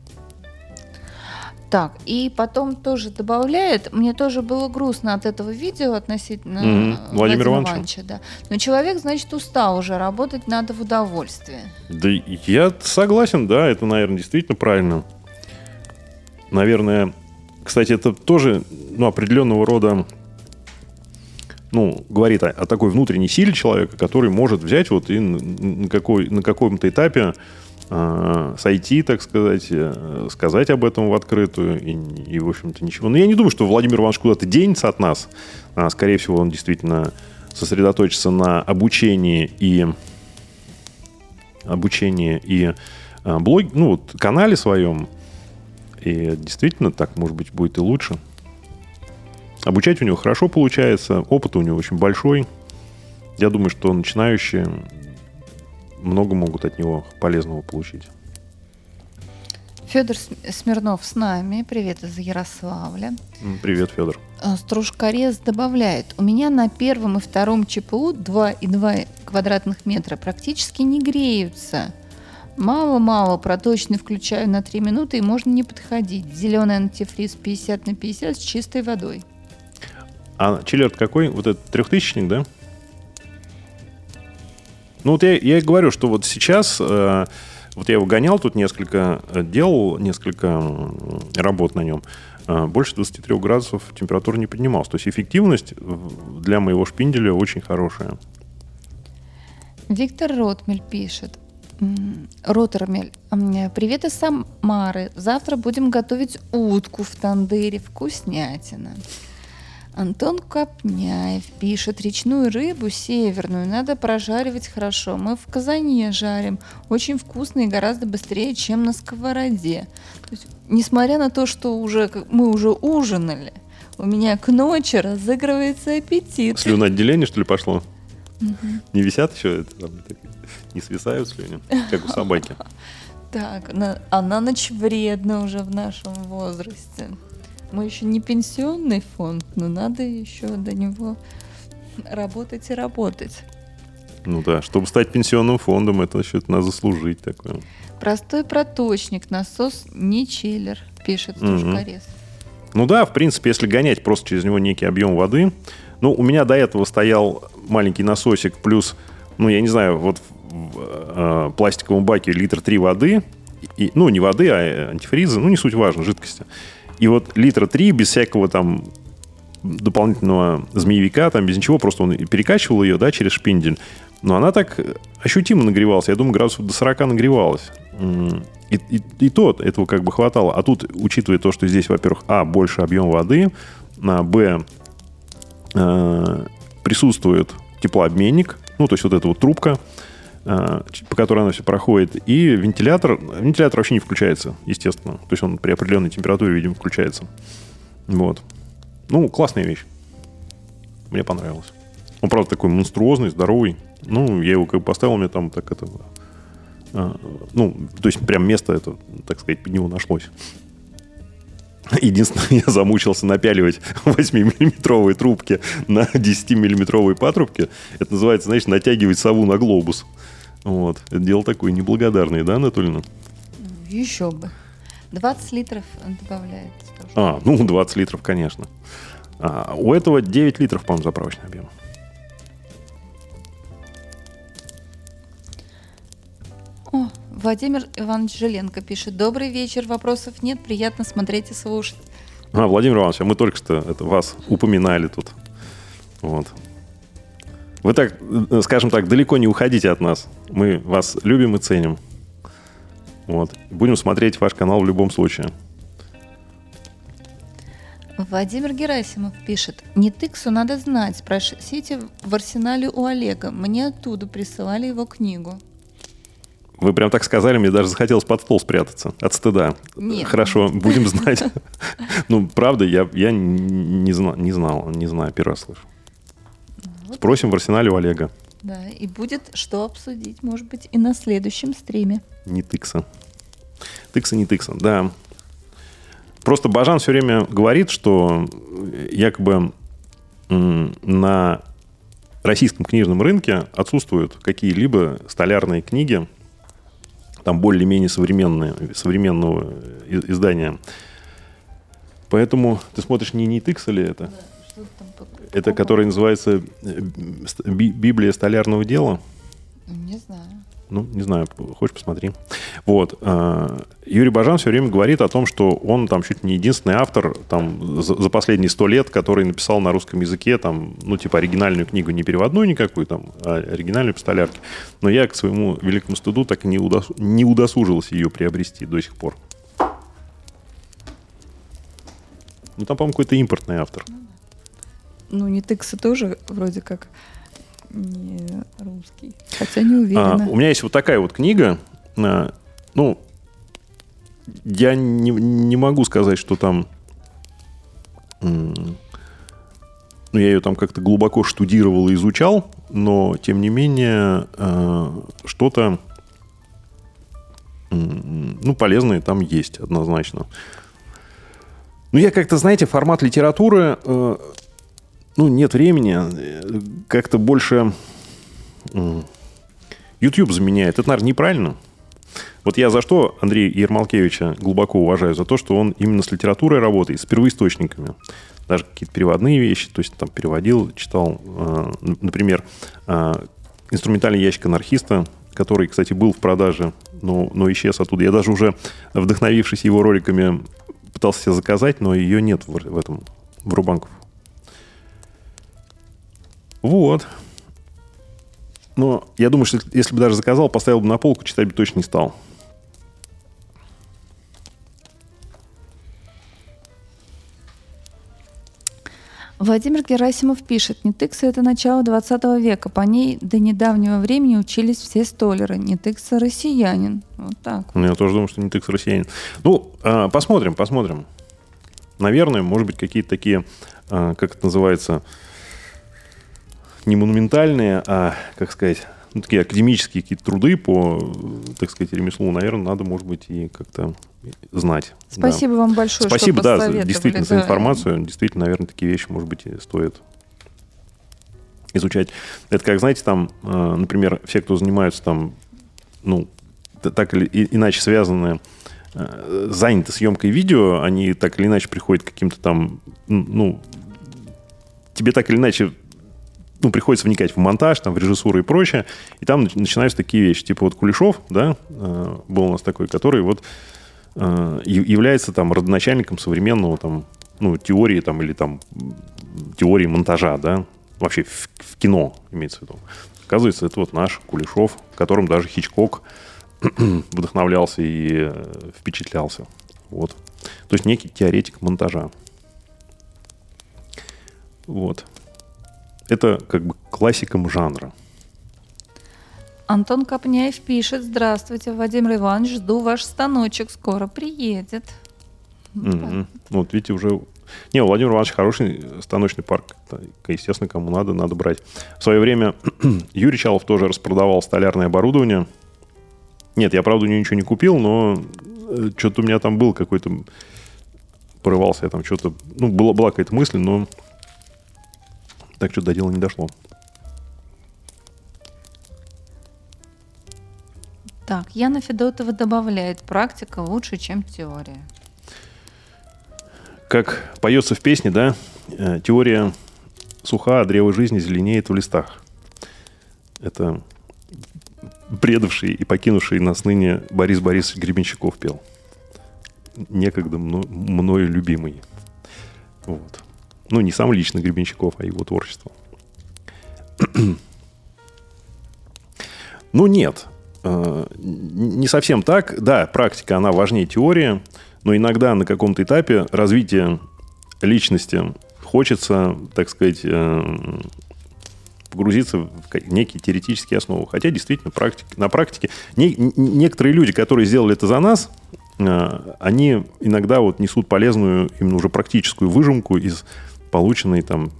Speaker 3: Так, и потом тоже добавляет, мне тоже было грустно от этого видео относительно
Speaker 2: Мгм.
Speaker 3: э,
Speaker 2: Владимира Ивановича.
Speaker 3: да. Но человек, значит, устал уже, работать надо в удовольствие.
Speaker 2: Да я согласен, да, это, наверное, действительно правильно. Наверное, кстати, это тоже ну, определенного рода ну, говорит о, о такой внутренней силе человека, который может взять вот и на, какой, на каком-то этапе сойти, так сказать, э, сказать об этом в открытую и, и, в общем-то, ничего. Но я не думаю, что Владимир Иванович куда-то денется от нас. А, скорее всего, он действительно сосредоточится на обучении и обучении и э, блог, ну, вот, канале своем. И действительно так, может быть, будет и лучше. Обучать у него хорошо получается, опыт у него очень большой. Я думаю, что начинающие много могут от него полезного получить.
Speaker 3: Федор Смирнов с нами. Привет из Ярославля.
Speaker 2: Привет, Федор.
Speaker 3: Э, Стружкорез добавляет. У меня на первом и втором ЧПУ 2,2 квадратных метра практически не греются. Мало-мало проточный включаю на 3 минуты и можно не подходить. Зеленый антифриз 50 на 50 с чистой водой.
Speaker 2: А чиллер какой? Вот этот трехтысячник, да? Ну вот я, я и говорю, что вот сейчас, э, вот я его гонял тут несколько, э, делал несколько работ на нем, э, больше 23 градусов температура не поднималась. То есть эффективность для моего шпинделя очень хорошая.
Speaker 3: Виктор Ротмель пишет. Ротермель. Привет из Самары. Завтра будем готовить утку в тандыре. Вкуснятина. Антон Копняев пишет, речную рыбу северную надо прожаривать хорошо. Мы в казане жарим. Очень вкусно и гораздо быстрее, чем на сковороде. То есть, несмотря на то, что уже мы уже ужинали, у меня к ночи разыгрывается аппетит.
Speaker 2: Слюноотделение, что ли, пошло? Угу. Не висят еще? Не свисают слюни, как у собаки?
Speaker 3: Так, а на ночь вредно уже в нашем возрасте. Мы еще не пенсионный фонд, но надо еще до него работать и работать.
Speaker 2: Ну да, чтобы стать пенсионным фондом, это еще надо заслужить такое.
Speaker 3: Простой проточник, насос не челлер, пишет Тушкарес.
Speaker 2: Угу. Ну да, в принципе, если гонять просто через него некий объем воды. Ну, у меня до этого стоял маленький насосик, плюс, ну, я не знаю, вот в э, пластиковом баке литр 3 воды, и, ну, не воды, а антифриза, ну, не суть важно, жидкости. И вот литра 3 без всякого там дополнительного змеевика, там без ничего, просто он перекачивал ее, да, через шпиндель. Но она так ощутимо нагревалась. Я думаю, градусов до 40 нагревалась. И, и, и то этого как бы хватало. А тут, учитывая то, что здесь, во-первых, а, больше объем воды, а, б, э, присутствует теплообменник, ну, то есть вот эта вот трубка, по которой она все проходит. И вентилятор, вентилятор вообще не включается, естественно. То есть он при определенной температуре, видимо, включается. Вот. Ну, классная вещь. Мне понравилось. Он, правда, такой монструозный, здоровый. Ну, я его как бы поставил, мне там так это... А, ну, то есть прям место это, так сказать, под него нашлось. Единственное, я замучился напяливать 8-миллиметровые трубки на 10-миллиметровые патрубки. Это называется, знаешь, натягивать сову на глобус. Вот. Это дело такое неблагодарное, да, Анатольевна?
Speaker 3: Еще бы. 20 литров добавляет.
Speaker 2: А, ну, 20 литров, конечно. А, у этого 9 литров, по-моему, заправочный объем.
Speaker 3: О, Владимир Иванович Желенко пишет. Добрый вечер, вопросов нет, приятно смотреть и слушать.
Speaker 2: А, Владимир Иванович, а мы только что это, вас упоминали тут. Вот. Вы так, э, скажем так, далеко не уходите от нас. Мы вас любим и ценим. Вот. Будем смотреть ваш канал в любом случае.
Speaker 3: Владимир Герасимов пишет. Не тыксу надо знать. Спросите в арсенале у Олега. Мне оттуда присылали его книгу.
Speaker 2: Вы прям так сказали, мне даже захотелось под стол спрятаться от стыда. Нет. Хорошо, будем знать. Ну, правда, я, я не, знал, не знал, не знаю, первый раз слышу. Вот. Спросим в арсенале у Олега.
Speaker 3: Да, и будет что обсудить, может быть, и на следующем стриме.
Speaker 2: Не тыкса. Тыкса, не тыкса, да. Просто Бажан все время говорит, что якобы на российском книжном рынке отсутствуют какие-либо столярные книги, там более-менее современные, современного издания. Поэтому ты смотришь не Нитыкс или это? Да. Это который называется э, Библия столярного дела?
Speaker 3: Не знаю.
Speaker 2: Ну, не знаю, хочешь посмотри. Вот. А, Юрий Бажан все время говорит о том, что он там чуть не единственный автор там, за, за последние сто лет, который написал на русском языке там, ну, типа оригинальную книгу, не переводную никакую, там, а оригинальную по столярке. Но я к своему великому стыду так и не, удос... не удосужился ее приобрести до сих пор. Ну, там, по-моему, какой-то импортный автор.
Speaker 3: Ну, ну не тыксы тоже вроде как не русский. Хотя не уверена.
Speaker 2: А, у меня есть вот такая вот книга. А, ну, я не, не могу сказать, что там... Ну, я ее там как-то глубоко штудировал и изучал, но, тем не менее, а, что-то ну, полезное там есть, однозначно. Ну, я как-то, знаете, формат литературы, э, ну, нет времени, э, как-то больше YouTube заменяет. Это, наверное, неправильно. Вот я за что Андрея Ермолкевича глубоко уважаю? За то, что он именно с литературой работает, с первоисточниками. Даже какие-то переводные вещи, то есть там переводил, читал. э, Например, э, инструментальный ящик анархиста, который, кстати, был в продаже, но, но исчез оттуда. Я даже уже, вдохновившись его роликами, пытался себе заказать, но ее нет в, в этом, в Рубанков. Вот. Но я думаю, что если бы даже заказал, поставил бы на полку, читать бы точно не стал.
Speaker 3: Владимир Герасимов пишет, Нетыкса – это начало 20 века. По ней до недавнего времени учились все столеры. Нетыкса – россиянин. Вот так.
Speaker 2: Ну, Я тоже думаю, что не тыкс россиянин. Ну, а, посмотрим, посмотрим. Наверное, может быть, какие-то такие, а, как это называется, не монументальные, а, как сказать, ну, такие академические какие-то труды по, так сказать, ремеслу, наверное, надо, может быть, и как-то знать. Да.
Speaker 3: Спасибо вам большое,
Speaker 2: Спасибо,
Speaker 3: что
Speaker 2: да, действительно, за
Speaker 3: да.
Speaker 2: информацию. Действительно, наверное, такие вещи, может быть, стоит изучать. Это как, знаете, там, э, например, все, кто занимаются там, ну, так или иначе связаны, э, заняты съемкой видео, они так или иначе приходят к каким-то там, ну, тебе так или иначе ну, приходится вникать в монтаж, там, в режиссуру и прочее, и там нач- начинаются такие вещи. Типа вот Кулешов, да, э, был у нас такой, который вот э, яв- является там родоначальником современного там, ну, теории там, или там теории монтажа, да, вообще в, в кино имеется в виду. Оказывается, это вот наш Кулешов, которым даже Хичкок вдохновлялся и э, впечатлялся. Вот. То есть некий теоретик монтажа. Вот. Это как бы классиком жанра.
Speaker 3: Антон Копняев пишет, здравствуйте, Владимир Иванович, жду ваш станочек, скоро приедет.
Speaker 2: Ну, Вот видите, уже... Не, у Владимира Ивановича хороший станочный парк. Естественно, кому надо, надо брать. В свое время Юрий Чалов тоже распродавал столярное оборудование. Нет, я, правда, у него ничего не купил, но что-то у меня там был какой-то... Порывался я там что-то... Ну, была, была какая-то мысль, но так что до дела не дошло.
Speaker 3: Так, Яна Федотова добавляет, практика лучше, чем теория.
Speaker 2: Как поется в песне, да, э, теория суха, а древо жизни зеленеет в листах. Это предавший и покинувший нас ныне Борис Борисович Гребенщиков пел. Некогда мно- мною любимый. Вот. Ну, не сам лично Гребенщиков, а его творчество. Ну, нет. Э, Не совсем так. Да, практика, она важнее теории, но иногда на каком-то этапе развития личности хочется, так сказать, э, погрузиться в некие теоретические основы. Хотя, действительно, практик- на практике... не- некоторые люди, которые сделали это за нас, э, они иногда вот несут полезную, именно уже практическую выжимку из полученной там,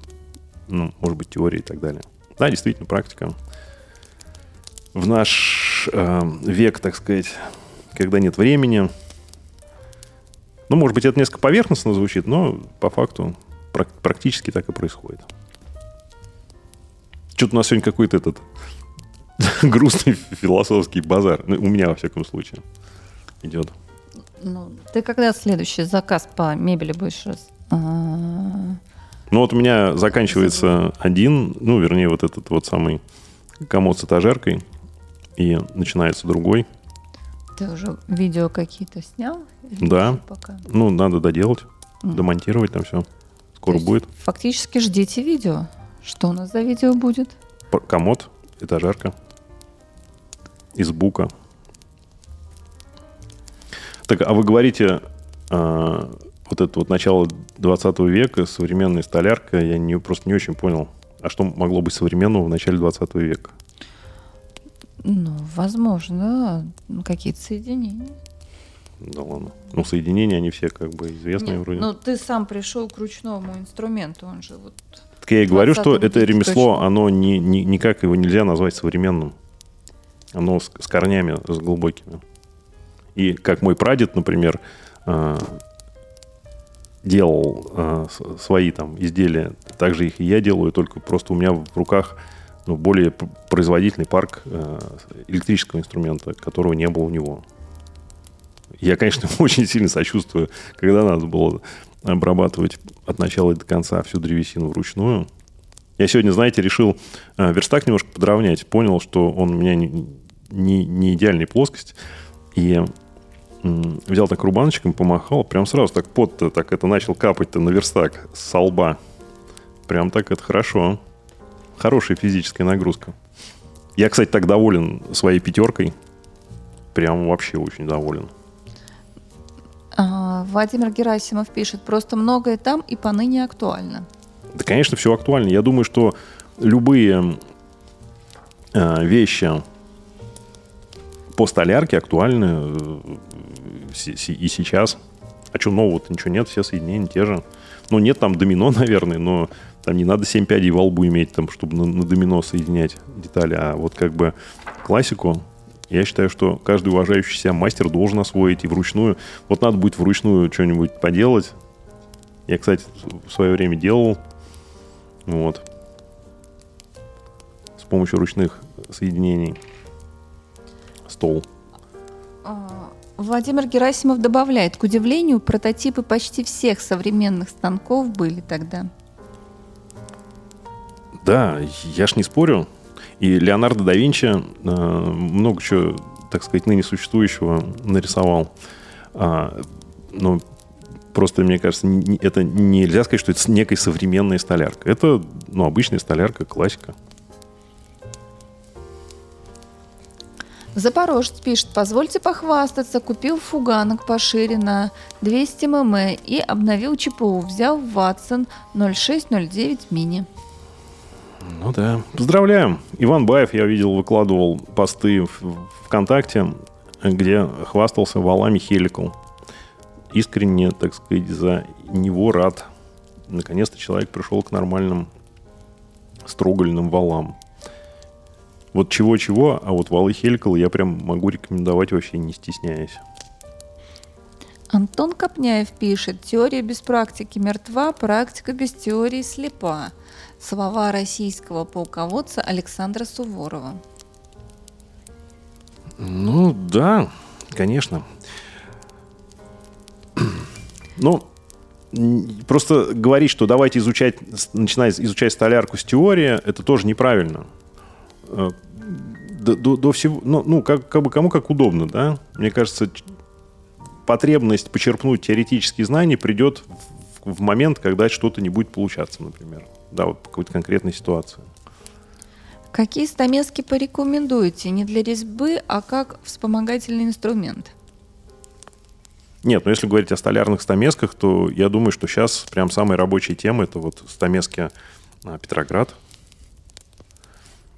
Speaker 2: ну, может быть, теории и так далее. Да, действительно, практика в наш э, век, так сказать, когда нет времени. Ну, может быть, это несколько поверхностно звучит, но по факту прак- практически так и происходит. Что-то у нас сегодня какой-то этот грустный философский базар. Ну, у меня, во всяком случае, идет.
Speaker 3: Ну, ты когда следующий заказ по мебели будешь раз? А,
Speaker 2: Ну, вот у меня заканчивается один, ну, вернее, вот этот вот самый комод с этажеркой, и начинается другой.
Speaker 3: Ты уже видео какие-то снял? Или
Speaker 2: Да.
Speaker 3: Пока?
Speaker 2: Ну, надо доделать,
Speaker 3: Мгм.
Speaker 2: домонтировать там все. Скоро
Speaker 3: есть
Speaker 2: будет.
Speaker 3: Фактически ждите видео. Что у нас за видео будет?
Speaker 2: П- Комод, этажерка из бука. Так, а вы говорите, а, вот это вот начало 20 века, современная столярка, я не, просто не очень понял. А что могло быть современного в начале 20 века?
Speaker 3: Ну, возможно, какие-то соединения.
Speaker 2: Да ладно. Ну, соединения, они все как бы известные
Speaker 3: Нет,
Speaker 2: вроде.
Speaker 3: Ну, ты сам пришел к ручному инструменту, он же вот...
Speaker 2: Так я и говорю, что
Speaker 3: 20
Speaker 2: это ремесло,
Speaker 3: точно.
Speaker 2: оно не, не- никак его нельзя назвать современным. Оно с, с корнями, с глубокими. И как мой прадед, например, э, делал э, свои там изделия, так же их и я делаю, только просто у меня в руках ну, более производительный парк э, электрического инструмента, которого не было у него. Я, конечно, очень сильно сочувствую, когда надо было обрабатывать от начала до конца всю древесину вручную. Я сегодня, знаете, решил э, верстак немножко подровнять. Понял, что он у меня не, не, не идеальной плоскости. И взял так рубаночком, помахал. Прям сразу так пот так это начал капать-то на верстак с лба. Прям так это хорошо. Хорошая физическая нагрузка. Я, кстати, так доволен своей пятеркой. Прям вообще очень доволен.
Speaker 3: А, Владимир Герасимов пишет, просто многое там и поныне актуально.
Speaker 2: Да, конечно, все актуально. Я думаю, что любые э, вещи по столярке актуальны э, и сейчас. А что нового-то? Ничего нет, все соединения те же. Ну, нет там домино, наверное, но там не надо 7 пядей во лбу иметь, там, чтобы на, на домино соединять детали. А вот как бы классику, я считаю, что каждый уважающий себя мастер должен освоить и вручную. Вот надо будет вручную что-нибудь поделать. Я, кстати, в свое время делал. Вот. С помощью ручных соединений. Стол.
Speaker 3: А, Владимир Герасимов добавляет, к удивлению, прототипы почти всех современных станков были тогда.
Speaker 2: Да, я ж не спорю. И Леонардо да Винчи э, много чего, так сказать, ныне существующего нарисовал. А, но просто, мне кажется, это нельзя сказать, что это некая современная столярка. Это ну, обычная столярка, классика.
Speaker 3: Запорожец пишет, позвольте похвастаться, купил фуганок пошире на 200 мм и обновил ЧПУ, взял Ватсон 0609 мини.
Speaker 2: Ну да. Поздравляем. Иван Баев, я видел, выкладывал посты в ВКонтакте, где хвастался валами Хеликл. Искренне, так сказать, за него рад. Наконец-то человек пришел к нормальным строгольным валам. Вот чего-чего, а вот валы Хеликл я прям могу рекомендовать вообще не стесняясь.
Speaker 3: Антон Копняев пишет, теория без практики мертва, практика без теории слепа. Слова российского полководца Александра Суворова.
Speaker 2: Ну да, конечно. Ну, просто говорить, что давайте изучать, начинать изучать столярку с теории, это тоже неправильно. Э, До, до- до всего, ну, ну как, как бы кому как удобно, да? Мне кажется, потребность почерпнуть теоретические знания придет в, в момент, когда что-то не будет получаться, например. Да, вот по какой-то конкретной ситуации.
Speaker 3: Какие стамески порекомендуете? Не для резьбы, а как вспомогательный инструмент.
Speaker 2: Нет, но если говорить о столярных стамесках, то я думаю, что сейчас прям самая рабочая тема это вот стамески а, Петроград.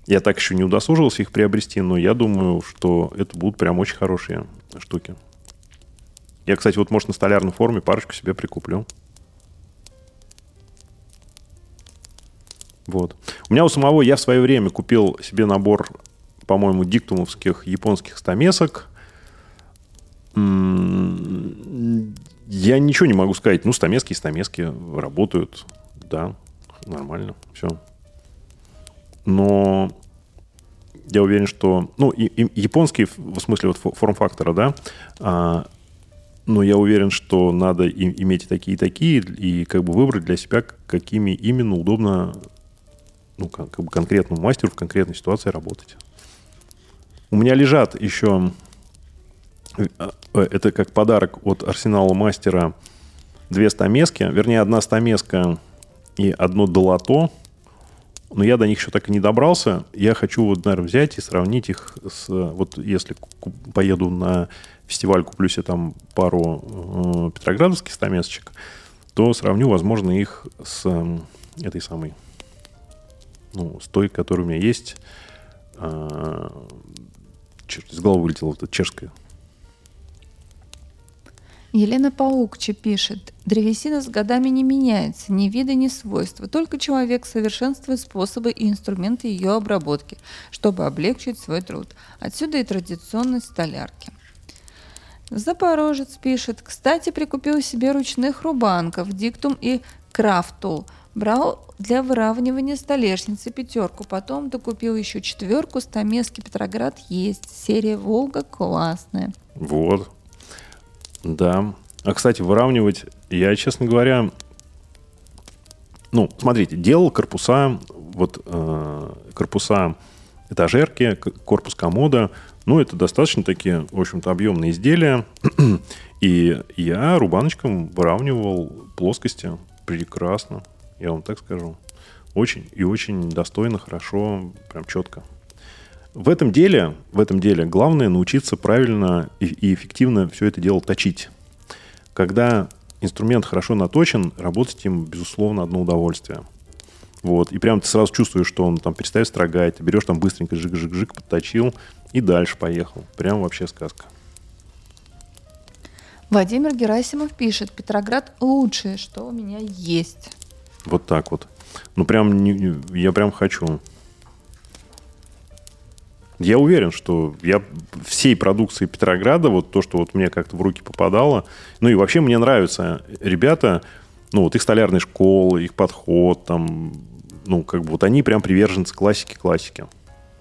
Speaker 2: Я так еще не удосужился их приобрести, но я думаю, что это будут прям очень хорошие штуки. Я, кстати, вот, может, на столярной форме парочку себе прикуплю. Вот. У меня у самого, я в свое время купил себе набор, по-моему, диктумовских японских стамесок. Я ничего не могу сказать. Ну, стамески и стамески работают. Да, нормально, все. Но я уверен, что... Ну, и, и японский, в смысле вот фо- форм-фактора, да, а, но я уверен, что надо и- иметь такие, и такие, и как бы выбрать для себя, какими именно удобно ну, как, как бы конкретному мастеру в конкретной ситуации работать. У меня лежат еще э, это как подарок от арсенала мастера две стамески, вернее, одна стамеска и одно долото, но я до них еще так и не добрался. Я хочу вот, наверное, взять и сравнить их с... Вот если поеду на фестиваль, куплю себе там пару э, петроградовских стамесочек, то сравню, возможно, их с э, этой самой ну, с той, которая у меня есть. А, черт, из головы вылетела вот эта чешская.
Speaker 3: Елена Паукча пишет, древесина с годами не меняется, ни вида, ни свойства, только человек совершенствует способы и инструменты ее обработки, чтобы облегчить свой труд. Отсюда и традиционность столярки. Запорожец пишет, кстати, прикупил себе ручных рубанков, диктум и крафтул. Брал для выравнивания столешницы пятерку, потом докупил еще четверку, стамески Петроград есть, серия Волга классная.
Speaker 2: Вот, да. А, кстати, выравнивать, я, честно говоря, ну, смотрите, делал корпуса, вот э, корпуса этажерки, корпус комода, ну, это достаточно такие, в общем-то, объемные изделия. И я рубаночком выравнивал плоскости прекрасно, я вам так скажу. Очень и очень достойно, хорошо, прям четко. В этом деле, в этом деле главное научиться правильно и, эффективно все это дело точить. Когда инструмент хорошо наточен, работать им, безусловно, одно удовольствие. Вот. И прям ты сразу чувствуешь, что он там перестает строгать, ты берешь там быстренько жик-жик-жик, подточил и дальше поехал. Прям вообще сказка.
Speaker 3: Владимир Герасимов пишет, Петроград лучшее, что у меня есть.
Speaker 2: Вот так вот. Ну прям, я прям хочу. Я уверен, что я всей продукции Петрограда, вот то, что вот мне как-то в руки попадало, ну и вообще мне нравятся ребята, ну вот их столярная школа, их подход, там, ну как бы вот они прям приверженцы классики-классики.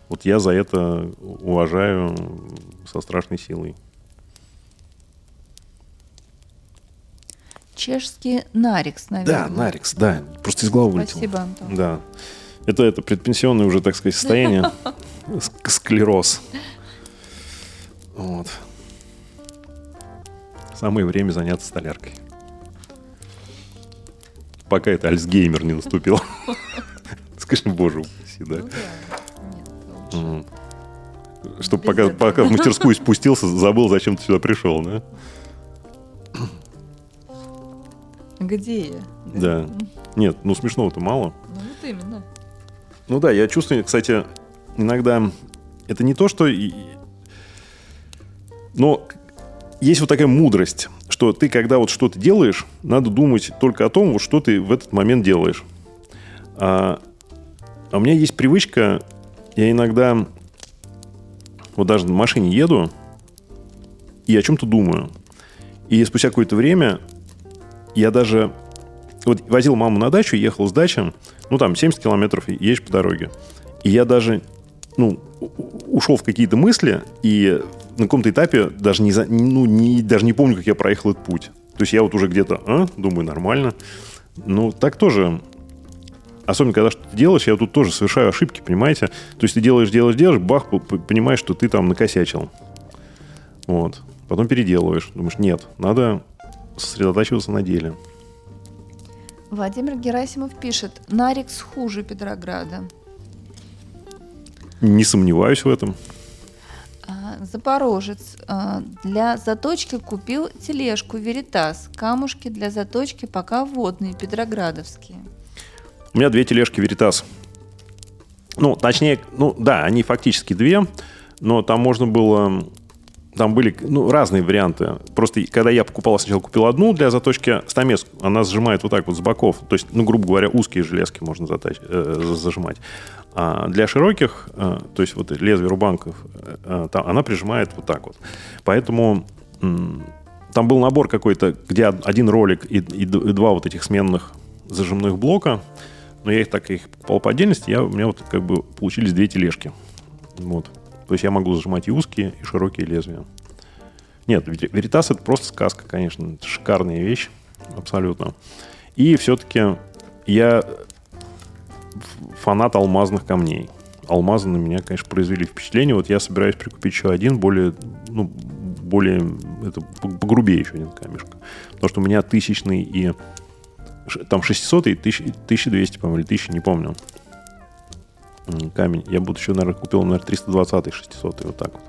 Speaker 2: Вот я за это уважаю со страшной силой.
Speaker 3: Чешский Нарикс, наверное.
Speaker 2: Да, Нарикс, да. Просто из головы вылетел.
Speaker 3: Спасибо, Антон.
Speaker 2: Да. Это, это предпенсионное уже, так сказать, состояние. Склероз. Вот. Самое время заняться столяркой. Пока это Альцгеймер не наступил. Скажи, боже упаси, да?
Speaker 3: Ну
Speaker 2: Чтобы пока, пока в мастерскую спустился, забыл, зачем ты сюда пришел, да?
Speaker 3: Где я?
Speaker 2: Да. Нет, ну смешного-то мало.
Speaker 3: Ну вот именно.
Speaker 2: Ну да, я чувствую, кстати, иногда это не то, что... Но есть вот такая мудрость, что ты, когда вот что-то делаешь, надо думать только о том, вот что ты в этот момент делаешь. А, а у меня есть привычка, я иногда вот даже на машине еду и о чем-то думаю. И спустя какое-то время я даже... Вот возил маму на дачу, ехал с дачи, ну, там, 70 километров едешь по дороге. И я даже, ну, ушел в какие-то мысли, и на каком-то этапе даже не, за, ну, не, даже не помню, как я проехал этот путь. То есть я вот уже где-то, а, думаю, нормально. Ну, так тоже Особенно, когда что-то делаешь, я тут тоже совершаю ошибки, понимаете? То есть ты делаешь, делаешь, делаешь, бах, понимаешь, что ты там накосячил. Вот. Потом переделываешь. Думаешь, нет, надо сосредотачиваться на деле.
Speaker 3: Владимир Герасимов пишет, Нарикс хуже Петрограда.
Speaker 2: Не сомневаюсь в этом.
Speaker 3: А, Запорожец а, для заточки купил тележку Веритас. Камушки для заточки пока водные, петроградовские.
Speaker 2: У меня две тележки Веритас. Ну, точнее, ну да, они фактически две, но там можно было там были ну, разные варианты. Просто когда я покупал, сначала купил одну для заточки стамес, она сжимает вот так вот с боков. То есть, ну, грубо говоря, узкие железки можно затач, э, зажимать. А для широких, э, то есть вот лезвие рубанков, э, там, она прижимает вот так вот. Поэтому э, там был набор какой-то, где один ролик и, и, и два вот этих сменных зажимных блока. Но я их так их покупал по отдельности, я, у меня вот как бы получились две тележки. Вот. То есть я могу зажимать и узкие, и широкие лезвия. Нет, Веритас это просто сказка, конечно. Это шикарная вещь, абсолютно. И все-таки я фанат алмазных камней. Алмазы на меня, конечно, произвели впечатление. Вот я собираюсь прикупить еще один, более, ну, более, это погрубее еще один камешка. Потому что у меня тысячный и там 600 и 1200, по-моему, или 1000, не помню камень. Я бы еще, наверное, купил, наверное, 320 600 вот так вот.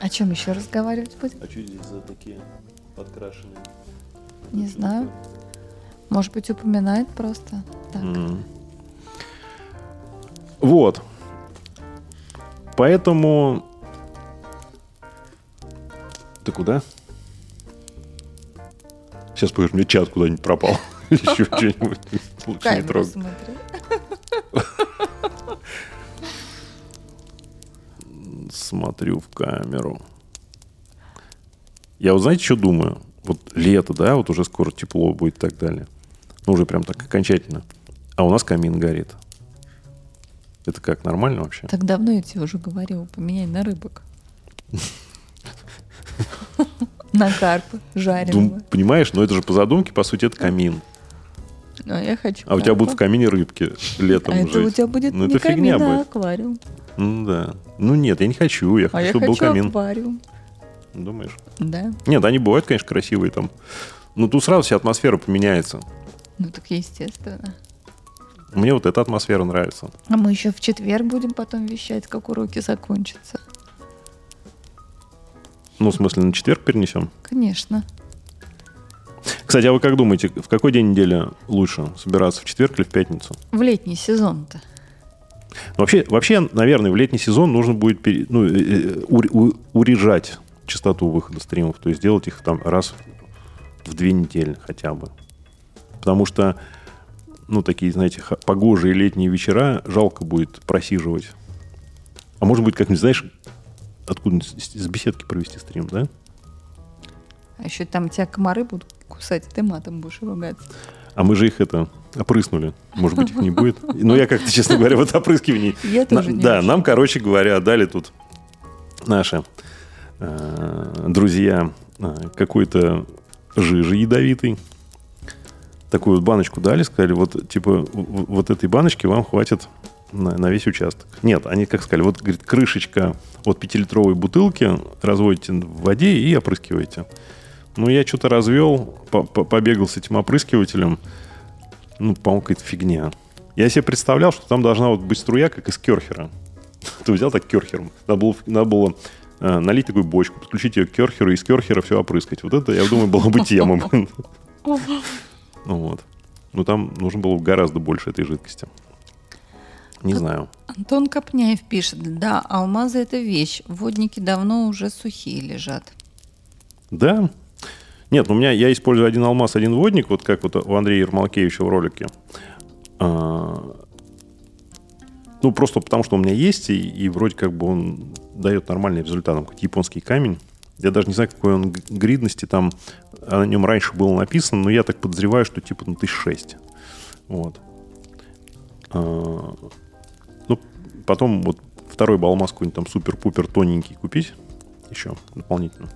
Speaker 3: А чем еще разговаривать будем?
Speaker 2: А что здесь за такие подкрашенные?
Speaker 3: Не знаю. Может быть, упоминает просто. Так.
Speaker 2: М. Вот. Поэтому... Ты куда? Сейчас поешь, мне чат куда-нибудь пропал. Еще что-нибудь. Лучше не трогай. Смотрю в камеру. Я вот знаете, что думаю? Вот лето, да, вот уже скоро тепло будет и так далее. Ну, уже прям так окончательно. А у нас камин горит. Это как, нормально вообще?
Speaker 3: Так давно я тебе уже говорила, поменяй на рыбок. На карпа
Speaker 2: Дум-
Speaker 3: жареного.
Speaker 2: понимаешь, но это же по задумке, по сути, это камин.
Speaker 3: Но я хочу
Speaker 2: А у тебя будут в
Speaker 3: карпа.
Speaker 2: камине рыбки летом
Speaker 3: А это у тебя будет
Speaker 2: Ну,
Speaker 3: не
Speaker 2: это
Speaker 3: камин, а
Speaker 2: будет.
Speaker 3: аквариум.
Speaker 2: Ну, да. Ну, нет, я не хочу. Я
Speaker 3: А
Speaker 2: хочу,
Speaker 3: я
Speaker 2: чтобы был
Speaker 3: хочу
Speaker 2: камин.
Speaker 3: аквариум.
Speaker 2: Думаешь?
Speaker 3: Да.
Speaker 2: Нет, они бывают, конечно, красивые там. Но тут сразу вся атмосфера поменяется.
Speaker 3: Ну так естественно.
Speaker 2: Мне вот эта атмосфера нравится.
Speaker 3: А мы еще в четверг будем потом вещать, как уроки закончатся.
Speaker 2: Ну, в смысле, на четверг перенесем.
Speaker 3: Конечно.
Speaker 2: Кстати, а вы как думаете, в какой день недели лучше собираться, в четверг или в пятницу?
Speaker 3: В летний сезон-то.
Speaker 2: Вообще, вообще, наверное, в летний сезон нужно будет пере- ну, э, э, у- урежать частоту выхода стримов, то есть делать их там раз в две недели хотя бы. Потому что, ну, такие, знаете, погожие летние вечера жалко будет просиживать. А может быть, как-нибудь, знаешь, откуда с беседки провести стрим, да?
Speaker 3: А еще там тебя комары будут кусать, и ты матом будешь ругаться.
Speaker 2: А мы же их это опрыснули. Может быть, их не будет. Ну, я как-то, честно говоря, вот опрыскиваний
Speaker 3: Я тоже не
Speaker 2: да,
Speaker 3: очень.
Speaker 2: нам, короче говоря, дали тут наши э, друзья э, какой-то жижи ядовитой. Такую вот баночку дали, сказали, вот типа вот этой баночки вам хватит на, на весь участок. Нет, они как сказали, вот говорит, крышечка от пятилитровой бутылки разводите в воде и опрыскиваете. Ну, я что-то развел, по- по- побегал с этим опрыскивателем. Ну, по-моему, какая-то фигня. Я себе представлял, что там должна вот быть струя, как из керхера. Ты взял так керхером. Надо было, надо было э, налить такую бочку, подключить ее к керхеру и из керхера все опрыскать. Вот это, я думаю, была бы тема. Ну вот. Ну там нужно было гораздо больше этой жидкости. Не знаю.
Speaker 3: Антон Копняев пишет, да, алмазы это вещь, водники давно уже сухие лежат.
Speaker 2: Да. Нет, ну, у меня я использую один алмаз, один водник, вот как вот у Андрея Ермолкевича в ролике. А, ну, просто потому что у меня есть, и, и вроде как бы он дает нормальный результат. Там какой-то японский камень. Я даже не знаю, какой он гридности, там о нем раньше было написано, но я так подозреваю, что типа ну, тысяч шесть. Вот. А, ну, потом вот второй бы алмаз какой-нибудь там супер-пупер тоненький купить еще дополнительно.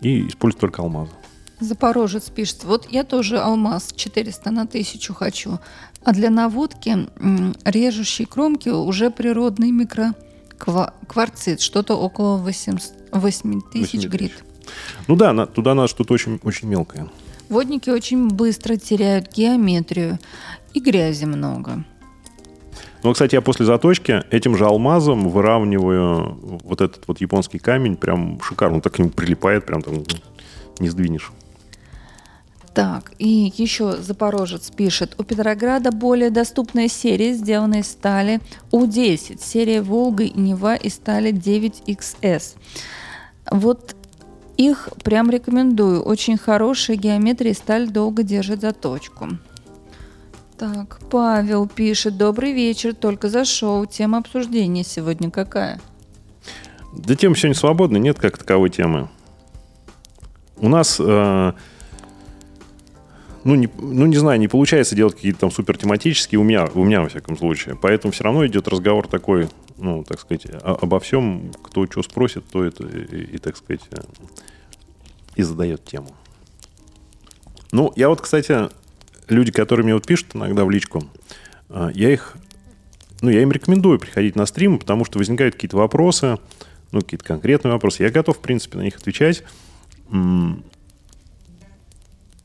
Speaker 2: И использовать только алмазы.
Speaker 3: Запорожец пишет, вот я тоже алмаз 400 на 1000 хочу, а для наводки режущей кромки уже природный микрокварцит, что-то около 8
Speaker 2: 8
Speaker 3: тысяч
Speaker 2: тысяч.
Speaker 3: грит.
Speaker 2: Ну да, на- туда надо что-то очень, очень мелкое.
Speaker 3: Водники очень быстро теряют геометрию и грязи много.
Speaker 2: Ну, кстати, я после заточки этим же алмазом выравниваю вот этот вот японский камень. Прям шикарно. Он так к нему прилипает, прям там не сдвинешь.
Speaker 3: Так, и еще Запорожец пишет, у Петрограда более доступная серия, сделанная из стали У-10, серия Волга и Нева из стали 9XS. Вот их прям рекомендую. Очень хорошая геометрия, сталь долго держит заточку. Так, Павел пишет, добрый вечер, только зашел. Тема обсуждения сегодня какая?
Speaker 2: Да тема сегодня свободная, нет как таковой темы. У нас, э, ну, не, ну, не знаю, не получается делать какие-то там супер тематические, у меня, у меня во всяком случае. Поэтому все равно идет разговор такой, ну, так сказать, о- обо всем, кто что спросит, то это и, и, так сказать, э, и задает тему. Ну, я вот, кстати, люди, которые мне вот пишут иногда в личку, э, я их ну, я им рекомендую приходить на стримы, потому что возникают какие-то вопросы, ну, какие-то конкретные вопросы. Я готов, в принципе, на них отвечать. Ну,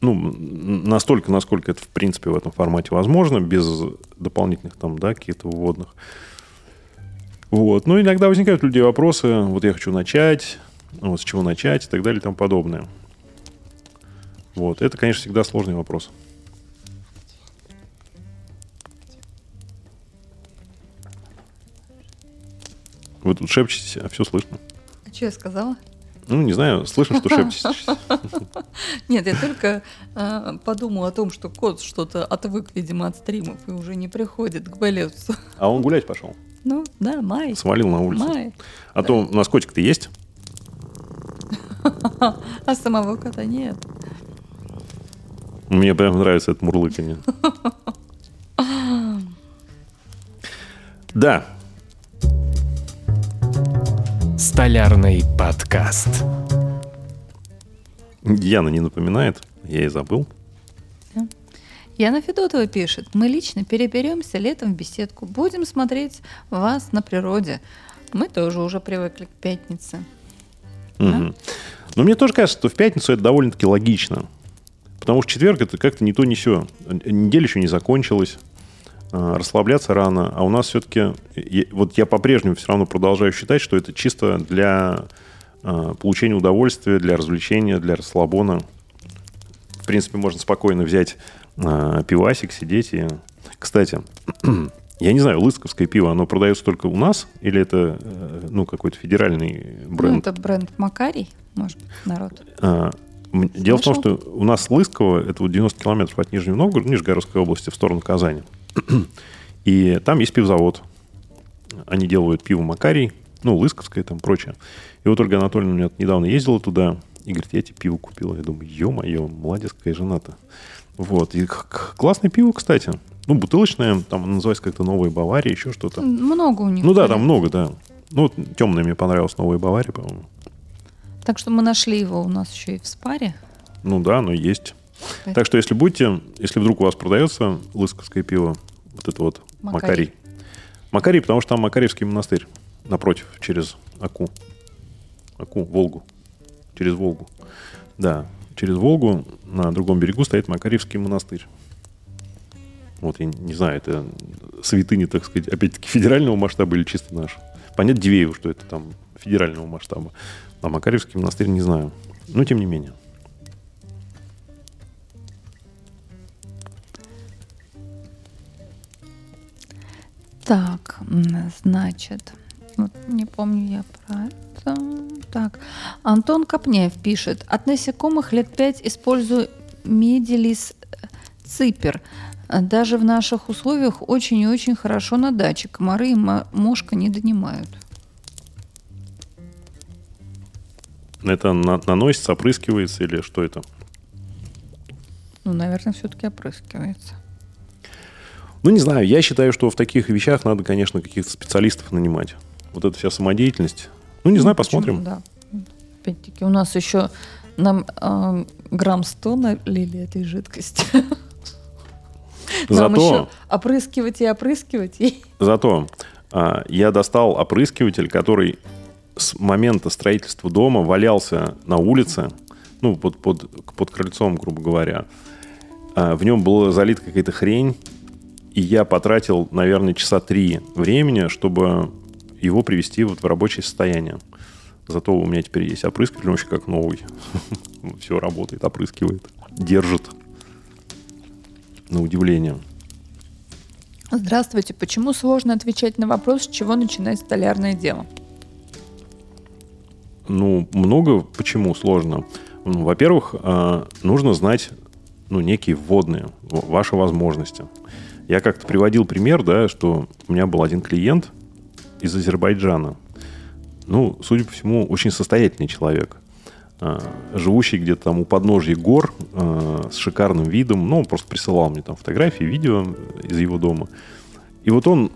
Speaker 2: настолько, насколько это, в принципе, в этом формате возможно, без дополнительных там, да, каких-то вводных. Вот. Ну, иногда возникают у людей вопросы, вот я хочу начать, вот, с чего начать и так далее и тому подобное. Вот. Это, конечно, всегда сложный вопрос. Вы тут шепчетесь, а все слышно.
Speaker 3: А что я сказала?
Speaker 2: Ну, не знаю, слышно, что шепчетесь.
Speaker 3: Нет, я только э, подумала о том, что кот что-то отвык, видимо, от стримов и уже не приходит к болельцу.
Speaker 2: А он гулять пошел.
Speaker 3: Ну, да, май.
Speaker 2: Свалил на улицу.
Speaker 3: Май.
Speaker 2: А то у нас котик-то есть.
Speaker 3: А самого кота нет.
Speaker 2: Мне прям нравится это мурлыканье. Да,
Speaker 1: Столярный подкаст.
Speaker 2: Яна не напоминает, я и забыл.
Speaker 3: Яна Федотова пишет. Мы лично переберемся летом в беседку. Будем смотреть вас на природе. Мы тоже уже привыкли к пятнице.
Speaker 2: Мгм. Но мне тоже кажется, что в пятницу это довольно-таки логично. Потому что четверг это как-то не то, не все. Неделя еще не закончилась. А, Расслабляться рано. А у нас все-таки... Вот я по-прежнему все равно продолжаю считать, что это чисто для а, получения удовольствия, для развлечения, для расслабона. В принципе, можно спокойно взять а, пивасик, сидеть и... Кстати, я не знаю, лысковское пиво, оно продается только у нас? Или это, э, ну, какой-то федеральный
Speaker 3: Ну,
Speaker 2: бренд?
Speaker 3: это бренд Макарий, может народ.
Speaker 2: А, м, Дело в том,
Speaker 3: Слышал?
Speaker 2: что у нас Лысково, это вот 90 километров от Нижнего Новгорода, Нижегородской области, в сторону Казани. И там есть пивзавод. Они делают пиво Макарий, ну, Лысковское там прочее. И вот Ольга Анатольевна у меня недавно ездила туда и говорит, я тебе пиво купила. Я думаю, ё-моё, молодец, какая жена-то. Вот. И классное пиво, кстати. Ну, бутылочное, там называется как-то «Новая Бавария», еще что-то.
Speaker 3: Много у них.
Speaker 2: Ну да, там много, да. Ну, вот темная мне понравилась «Новая Бавария», по-моему.
Speaker 3: Так что мы нашли его у нас еще и в спаре.
Speaker 2: Ну да, оно есть.
Speaker 3: Так.
Speaker 2: Так что если будете, если вдруг у вас продается лысковское пиво, вот это вот
Speaker 3: Макарий.
Speaker 2: Макарий. Макарий, потому что там Макарьевский монастырь напротив, через Аку. Аку, Волгу. Через Волгу. Да, через Волгу на другом берегу стоит Макарьевский монастырь. Вот, я не знаю, это святыня, так сказать, опять-таки федерального масштаба или чисто наш. Понять Дивееву, что это там федерального масштаба. А Макарьевский монастырь не знаю. Но тем не менее.
Speaker 3: Так, значит, вот не помню я про это. Так, Антон Копняев пишет. От насекомых лет пять использую медилис ципер. Даже в наших условиях очень и очень хорошо на даче. Комары и мо- мошка не донимают.
Speaker 2: Это на- наносится, опрыскивается или что это?
Speaker 3: Ну, наверное, все-таки опрыскивается.
Speaker 2: Ну, не знаю. Я считаю, что в таких вещах надо, конечно, каких-то специалистов нанимать. Вот эта вся самодеятельность. Ну, не знаю,
Speaker 3: почему?
Speaker 2: посмотрим.
Speaker 3: Да. Опять-таки, у нас еще нам э, грамм 100 налили этой жидкости. Нам
Speaker 2: Зато,
Speaker 3: еще опрыскивать и опрыскивать.
Speaker 2: зато а, я достал опрыскиватель, который с момента строительства дома валялся на улице, ну, под, под, под крыльцом, грубо говоря. А, в нем была залита какая-то хрень, и я потратил, наверное, часа три времени, чтобы его привести вот в рабочее состояние. Зато у меня теперь есть опрыскиватель, он вообще как новый. Все работает, опрыскивает, держит. На удивление.
Speaker 3: Здравствуйте. Почему сложно отвечать на вопрос, с чего начинать столярное дело?
Speaker 2: Ну, много почему сложно. Ну, Во-первых, а, нужно знать ну, некие вводные, ваши возможности. Я как-то приводил пример, да, что у меня был один клиент из Азербайджана. Ну, судя по всему, очень состоятельный человек. а, Живущий где-то там у подножья гор а, с шикарным видом. Ну, он просто присылал мне там фотографии, видео из его дома. И вот он,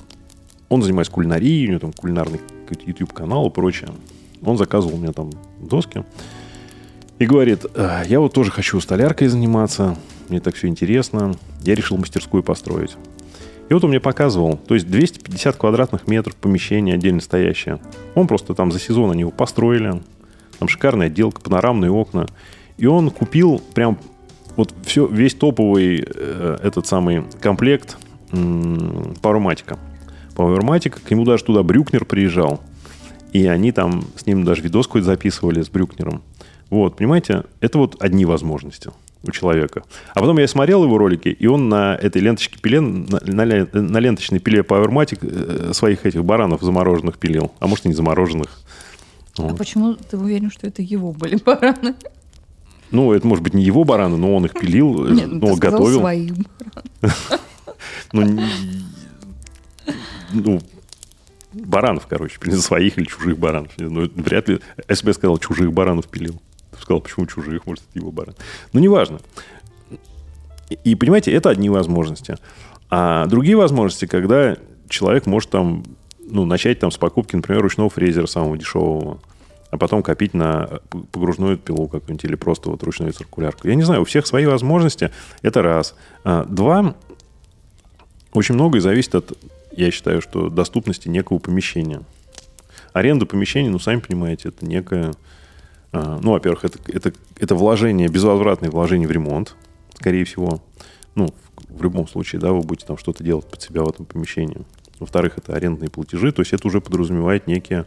Speaker 2: он занимается кулинарией, у него там кулинарный YouTube-канал и прочее. Он заказывал у меня там доски. И говорит, «А, я вот тоже хочу столяркой заниматься, мне так все интересно. Я решил мастерскую построить. И вот он мне показывал, то есть 250 квадратных метров помещение отдельно стоящее. Он просто там за сезон они его построили. Там шикарная отделка, панорамные окна. И он купил прям вот все, весь топовый э, этот самый комплект Powermatic. Powermatic, к нему даже туда Брюкнер приезжал. И они там с ним даже видос какой-то записывали с Брюкнером. Вот, понимаете, это вот одни возможности у человека. А потом я смотрел его ролики, и он на этой ленточке пиле, на, на, на ленточной пиле Powermatic э, своих этих баранов замороженных пилил. А может, и не замороженных.
Speaker 3: Вот. А почему ты уверен, что это его были бараны?
Speaker 2: Ну, это может быть не его бараны, но он их пилил, Нет, ну, он готовил.
Speaker 3: своим
Speaker 2: Ну, ну, баранов, короче, своих или чужих баранов. Ну, вряд ли СБ сказал, чужих баранов пилил. Сказал, почему чужих, может, это его баран. Ну, неважно. И, понимаете, это одни возможности. А другие возможности, когда человек может там, ну, начать там с покупки, например, ручного фрезера самого дешевого, а потом копить на погружную пилу какую-нибудь или просто вот ручную циркулярку. Я не знаю, у всех свои возможности. Это раз. А, два. Очень многое зависит от, я считаю, что доступности некого помещения. Аренда помещения, ну, сами понимаете, это некое... А, ну, во-первых, это, это, это вложение, безвозвратное вложение в ремонт, скорее всего. Ну, в любом случае, да, вы будете там что-то делать под себя в этом помещении. Во-вторых, это арендные платежи, то есть это уже подразумевает некие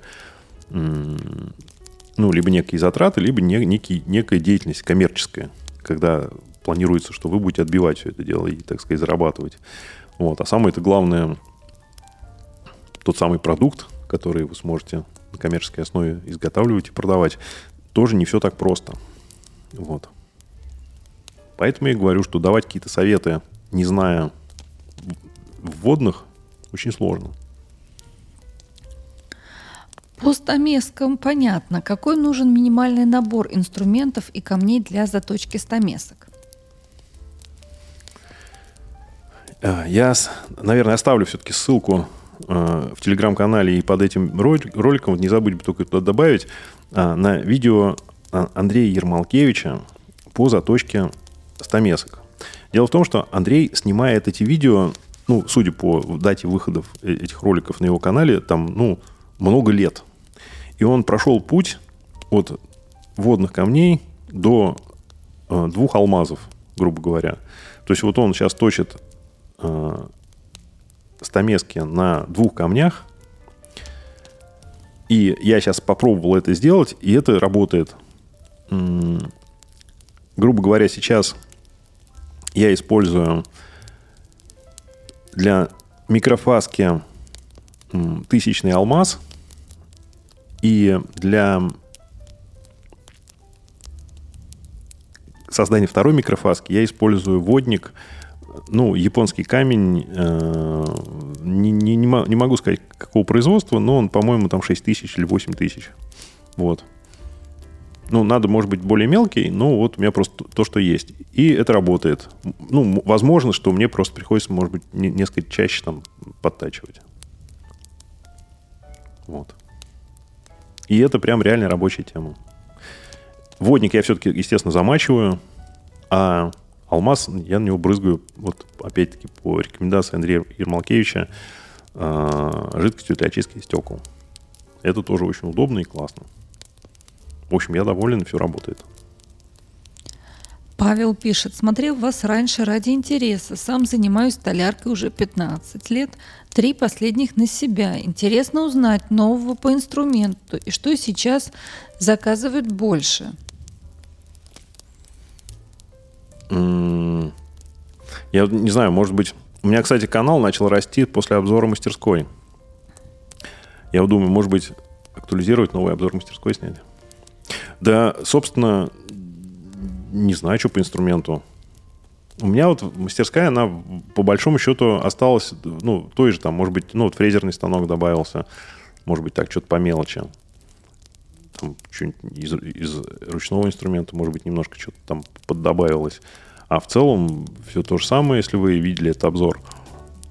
Speaker 2: ну, либо некие затраты, либо не, некий, некая деятельность коммерческая, когда планируется, что вы будете отбивать все это дело и, так сказать, зарабатывать. Вот. А самое это главное, тот самый продукт, который вы сможете на коммерческой основе изготавливать и продавать, тоже не все так просто. Вот. Поэтому я говорю, что давать какие-то советы, не зная вводных, очень сложно.
Speaker 3: По стамескам понятно, какой нужен минимальный набор инструментов и камней для заточки стамесок.
Speaker 2: Э, я, наверное, оставлю все-таки ссылку в телеграм-канале и под этим роликом, не забудьте только туда добавить, э, на видео Андрея Ермолкевича по заточке стамесок. Дело в том, что Андрей снимает эти видео, ну, судя по дате выходов этих роликов на его канале, там, ну, много лет. И он прошел путь от водных камней до э, двух алмазов, грубо говоря. То есть вот он сейчас точит э, стамески на двух камнях. И я сейчас попробовал это сделать, и это работает. Грубо говоря, сейчас я использую для микрофаски тысячный алмаз – и для создания второй микрофаски я использую водник, ну, японский камень, э, не, не, не могу сказать, какого производства, но он, по-моему, там 6 тысяч или 8 тысяч. Вот. Ну, надо, может быть, более мелкий, но вот у меня просто то, что есть. И это работает. Ну, возможно, что мне просто приходится, может быть, несколько чаще там подтачивать. Вот. И это прям реально рабочая тема. Водник я все-таки, естественно, замачиваю, а алмаз я на него брызгаю, вот опять-таки по рекомендации Андрея Ермолкевича, а, жидкостью для очистки стекол. Это тоже очень удобно и классно. В общем, я доволен, все работает.
Speaker 3: Павел пишет, смотрел вас раньше ради интереса. Сам занимаюсь столяркой уже 15 лет, три последних на себя. Интересно узнать нового по инструменту и что сейчас заказывают больше.
Speaker 2: Я не знаю, может быть... У меня, кстати, канал начал расти после обзора мастерской. Я думаю, может быть, актуализировать новый обзор мастерской снять. Да, собственно, не знаю, что по инструменту. У меня вот мастерская, она по большому счету осталась, ну, той же там, может быть, ну, вот фрезерный станок добавился, может быть, так, что-то по мелочи. Там что-нибудь из, из ручного инструмента, может быть, немножко что-то там поддобавилось. А в целом все то же самое, если вы видели этот обзор.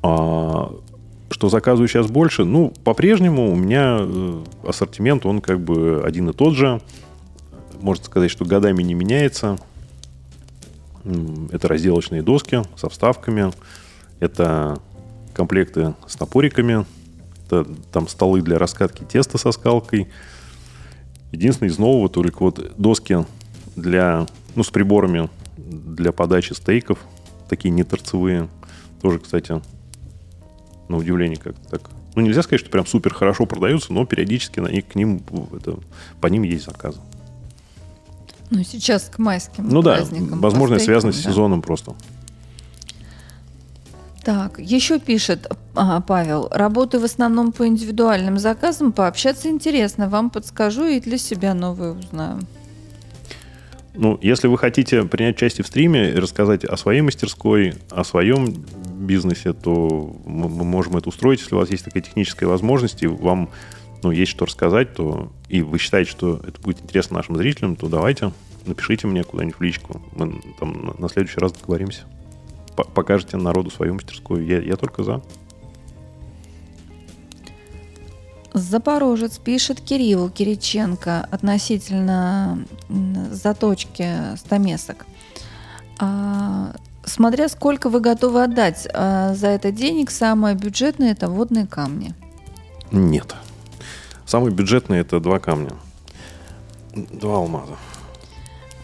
Speaker 2: А, что заказываю сейчас больше? Ну, по-прежнему у меня э, ассортимент, он как бы один и тот же можно сказать, что годами не меняется. Это разделочные доски со вставками, это комплекты с напориками, это там столы для раскатки теста со скалкой. Единственное из нового только вот доски для, ну, с приборами для подачи стейков, такие неторцевые. Тоже, кстати, на удивление как-то так Ну, нельзя сказать, что прям супер хорошо продаются, но периодически на них, к ним, это, по ним есть заказы.
Speaker 3: Ну, сейчас к майским
Speaker 2: Ну да, возможно, связано с
Speaker 3: да.
Speaker 2: сезоном просто.
Speaker 3: Так, еще пишет а, Павел. Работаю в основном по индивидуальным заказам. Пообщаться интересно. Вам подскажу и для себя новые узнаю.
Speaker 2: Ну, если вы хотите принять участие в стриме и рассказать о своей мастерской, о своем бизнесе, то мы можем это устроить. Если у вас есть такая техническая возможность, и вам ну, есть что рассказать, то и вы считаете, что это будет интересно нашим зрителям, то давайте, напишите мне куда-нибудь в личку. Мы там на следующий раз договоримся. По- покажете народу свою мастерскую. Я, я только за.
Speaker 3: Запорожец пишет Кириллу Кириченко относительно заточки стамесок. А, смотря сколько вы готовы отдать а, за это денег, самое бюджетное это водные камни.
Speaker 2: Нет. Самый бюджетный это два камня. Два алмаза.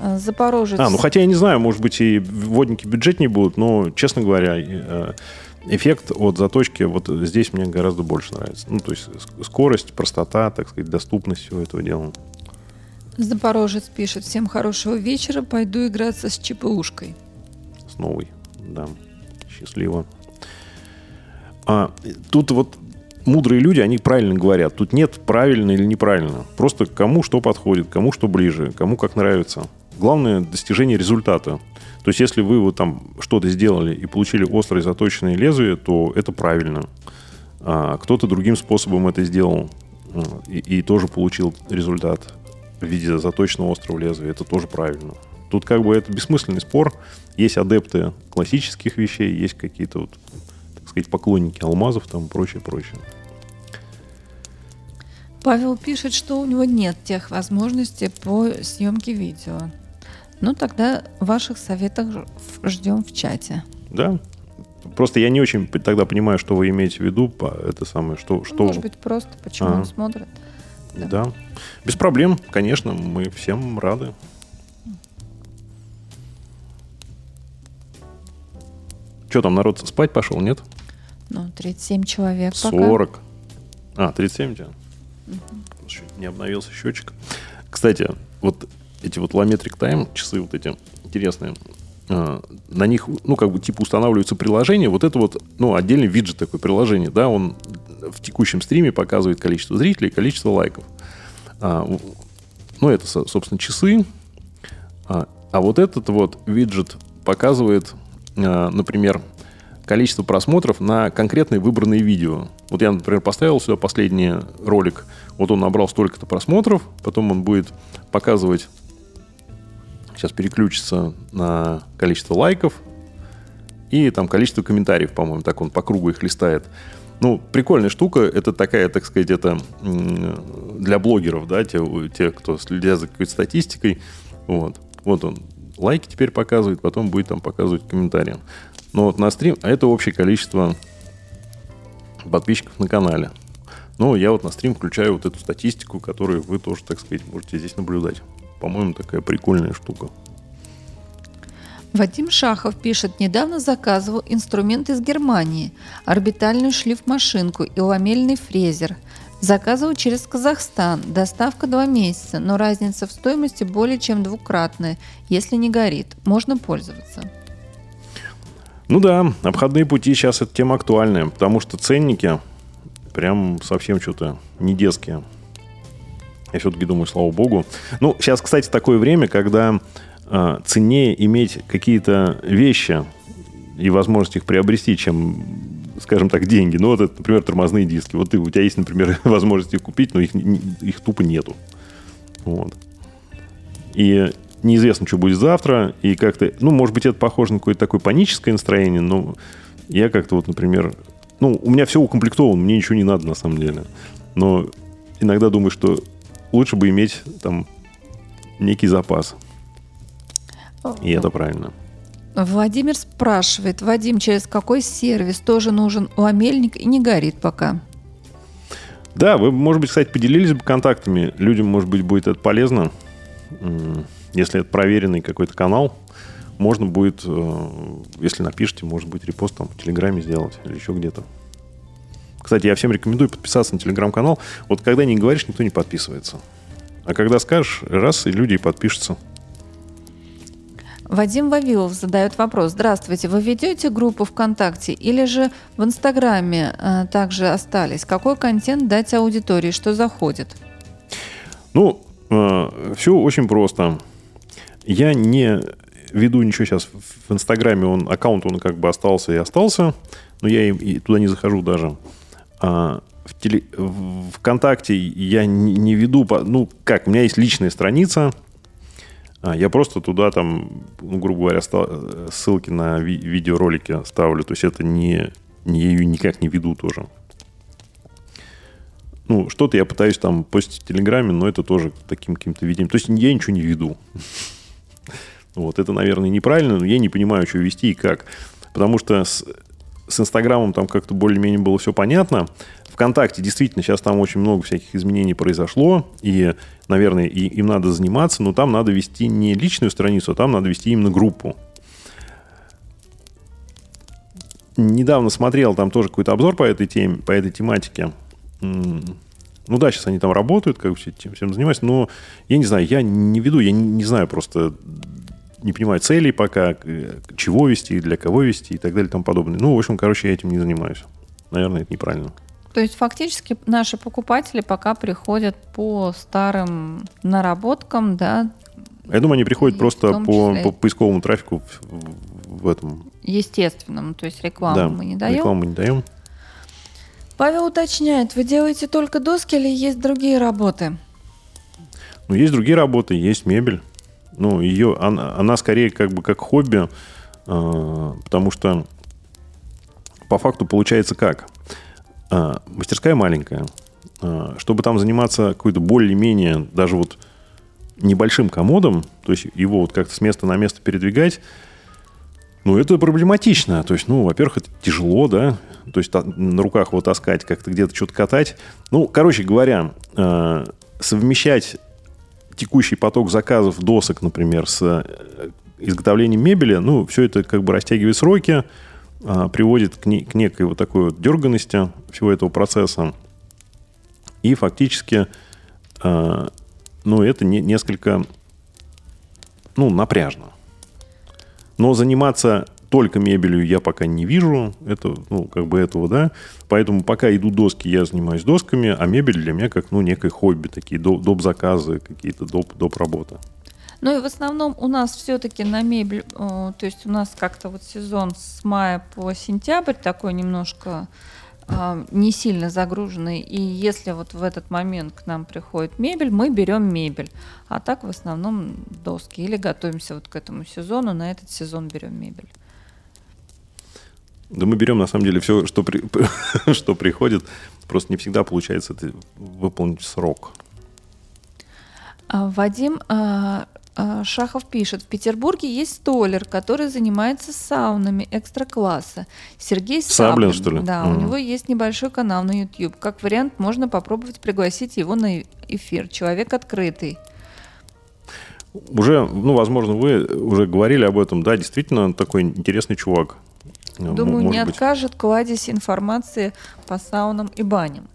Speaker 3: А, Запорожец.
Speaker 2: А, ну хотя я не знаю, может быть и водники бюджетнее будут, но, честно говоря, э, эффект от заточки вот здесь мне гораздо больше нравится. Ну, то есть ск- скорость, простота, так сказать, доступность всего этого дела.
Speaker 3: Запорожец пишет: всем хорошего вечера, пойду играться с ЧПУшкой.
Speaker 2: С новой, да. Счастливо. А, тут вот мудрые люди, они правильно говорят. Тут нет правильно или неправильно. Просто кому что подходит, кому что ближе, кому как нравится. Главное достижение результата. То есть, если вы вот там что-то сделали и получили острое заточенное лезвие, то это правильно. А кто-то другим способом это сделал ну, и, и тоже получил результат в виде заточенного острого лезвия. Это тоже правильно. Тут как бы это бессмысленный спор. Есть адепты классических вещей, есть какие-то вот, так сказать, поклонники алмазов там прочее, прочее.
Speaker 3: Павел пишет, что у него нет тех возможностей по съемке видео. Ну, тогда ваших советов ждем в чате.
Speaker 2: Да. Просто я не очень тогда понимаю, что вы имеете в виду, это самое, что... что...
Speaker 3: Может быть, просто почему
Speaker 2: Ага.
Speaker 3: он смотрит.
Speaker 2: Да. Без проблем, конечно, мы всем рады. Что там, народ спать пошел, нет?
Speaker 3: Ну, 37 человек пока.
Speaker 2: 40. А, 37 у тебя? Чуть Не обновился счетчик. Кстати, вот эти вот Lometric Time, часы вот эти интересные, а, на них, ну, как бы, типа, устанавливаются приложения. Вот это вот, ну, отдельный виджет такой приложение, да, он в текущем стриме показывает количество зрителей, количество лайков. А, ну, это, со- собственно, часы. А, а вот этот вот виджет показывает, а, например, количество просмотров на конкретные выбранные видео. Вот я, например, поставил сюда последний ролик, вот он набрал столько-то просмотров, потом он будет показывать, сейчас переключится на количество лайков и там количество комментариев, по-моему, так он по кругу их листает. Ну, прикольная штука, это такая, так сказать, это для блогеров, да, те, те, кто следят за какой-то статистикой. Вот. Вот он лайки теперь показывает, потом будет там показывать комментарии. Но вот на стрим, а это общее количество подписчиков на канале. Ну, я вот на стрим включаю вот эту статистику, которую вы тоже, так сказать, можете здесь наблюдать. По-моему, такая прикольная штука.
Speaker 3: Вадим Шахов пишет, недавно заказывал инструмент из Германии, орбитальную шлифмашинку и ламельный фрезер. Заказывал через Казахстан, доставка два месяца, но разница в стоимости более чем двукратная, если не горит. Можно пользоваться.
Speaker 2: Ну да, обходные пути сейчас эта тема актуальная, потому что ценники прям совсем что-то не детские. Я все-таки думаю, слава богу. Ну, сейчас, кстати, такое время, когда э, ценнее иметь какие-то вещи и возможность их приобрести, чем, скажем так, деньги. Ну, вот это, например, тормозные диски. Вот ты, у тебя есть, например, возможность их купить, но их, их тупо нету. Вот. И неизвестно, что будет завтра. И как-то, ну, может быть, это похоже на какое-то такое паническое настроение, но я как-то вот, например, ну, у меня все укомплектовано, мне ничего не надо на самом деле. Но иногда думаю, что лучше бы иметь там некий запас. И это правильно.
Speaker 3: Владимир спрашивает, Вадим, через какой сервис тоже нужен ламельник и не горит пока?
Speaker 2: Да, вы, может быть, кстати, поделились бы контактами. Людям, может быть, будет это полезно. Если это проверенный какой-то канал, можно будет, э, если напишите, может быть, репост там в Телеграме сделать или еще где-то. Кстати, я всем рекомендую подписаться на телеграм-канал. Вот когда не говоришь, никто не подписывается. А когда скажешь, раз, и люди и подпишутся.
Speaker 3: Вадим Вавилов задает вопрос. Здравствуйте, вы ведете группу ВКонтакте или же в Инстаграме э, также остались? Какой контент дать аудитории, что заходит?
Speaker 2: Ну, э, все очень просто. Я не веду ничего сейчас в Инстаграме, он, аккаунт он как бы остался и остался, но я и, и туда не захожу даже. А, в теле, ВКонтакте я не, веду, ну как, у меня есть личная страница, а, я просто туда там, ну, грубо говоря, ссылки на ви- видеоролики ставлю. То есть это не, не я ее никак не веду тоже. Ну, что-то я пытаюсь там постить в Телеграме, но это тоже таким каким-то видением. То есть я ничего не веду. Вот, это, наверное, неправильно, но я не понимаю, что вести и как. Потому что с Инстаграмом там как-то более-менее было все понятно. ВКонтакте действительно сейчас там очень много всяких изменений произошло, и, наверное, и, им надо заниматься, но там надо вести не личную страницу, а там надо вести именно группу. Недавно смотрел там тоже какой-то обзор по этой теме, по этой тематике. Ну да, сейчас они там работают, как все всем занимаются, но я не знаю, я не веду, я не, не знаю просто, не понимаю целей пока, чего вести, для кого вести и так далее и тому подобное. Ну, в общем, короче, я этим не занимаюсь. Наверное, это неправильно.
Speaker 3: То есть фактически наши покупатели пока приходят по старым наработкам, да?
Speaker 2: Я думаю, они приходят просто по, по поисковому трафику в, в этом.
Speaker 3: Естественному, то есть рекламу
Speaker 2: да,
Speaker 3: мы не даем.
Speaker 2: Рекламу мы не даем.
Speaker 3: Павел уточняет, вы делаете только доски или есть другие работы?
Speaker 2: Ну, есть другие работы, есть мебель. Ну, ее, она, она скорее как бы как хобби, э, потому что по факту получается как? А, мастерская маленькая. А, чтобы там заниматься какой-то более-менее даже вот небольшим комодом, то есть его вот как-то с места на место передвигать, ну, это проблематично. То есть, ну, во-первых, это тяжело, да, то есть на руках его таскать, как-то где-то что-то катать. Ну, короче говоря, а, совмещать текущий поток заказов досок, например, с э, изготовлением мебели, ну, все это как бы растягивает сроки, а, приводит к, не, к некой вот такой вот дерганности всего этого процесса. И фактически, а, ну, это не, несколько, ну, напряжно. Но заниматься только мебелью я пока не вижу. Это, ну, как бы этого, да. Поэтому пока идут доски, я занимаюсь досками, а мебель для меня как, ну, некое хобби, такие доп. заказы, какие-то доп. доп. работы.
Speaker 3: Ну и в основном у нас все-таки на мебель, то есть у нас как-то вот сезон с мая по сентябрь такой немножко а, не сильно загруженный. И если вот в этот момент к нам приходит мебель, мы берем мебель. А так в основном доски. Или готовимся вот к этому сезону, на этот сезон берем мебель.
Speaker 2: Да мы берем на самом деле все, что, при, что приходит. Просто не всегда получается это выполнить срок.
Speaker 3: А, Вадим а, а, Шахов пишет, в Петербурге есть столер, который занимается саунами экстра-класса. Сергей
Speaker 2: Саблин, Саблин что ли?
Speaker 3: Да, mm у него есть небольшой канал на YouTube. Как вариант, можно попробовать пригласить его на эфир. Человек открытый.
Speaker 2: Уже, ну, возможно, вы уже говорили об этом. Да, действительно, такой интересный чувак.
Speaker 3: Думаю, не быть. откажет кладезь информации по саунам и баням.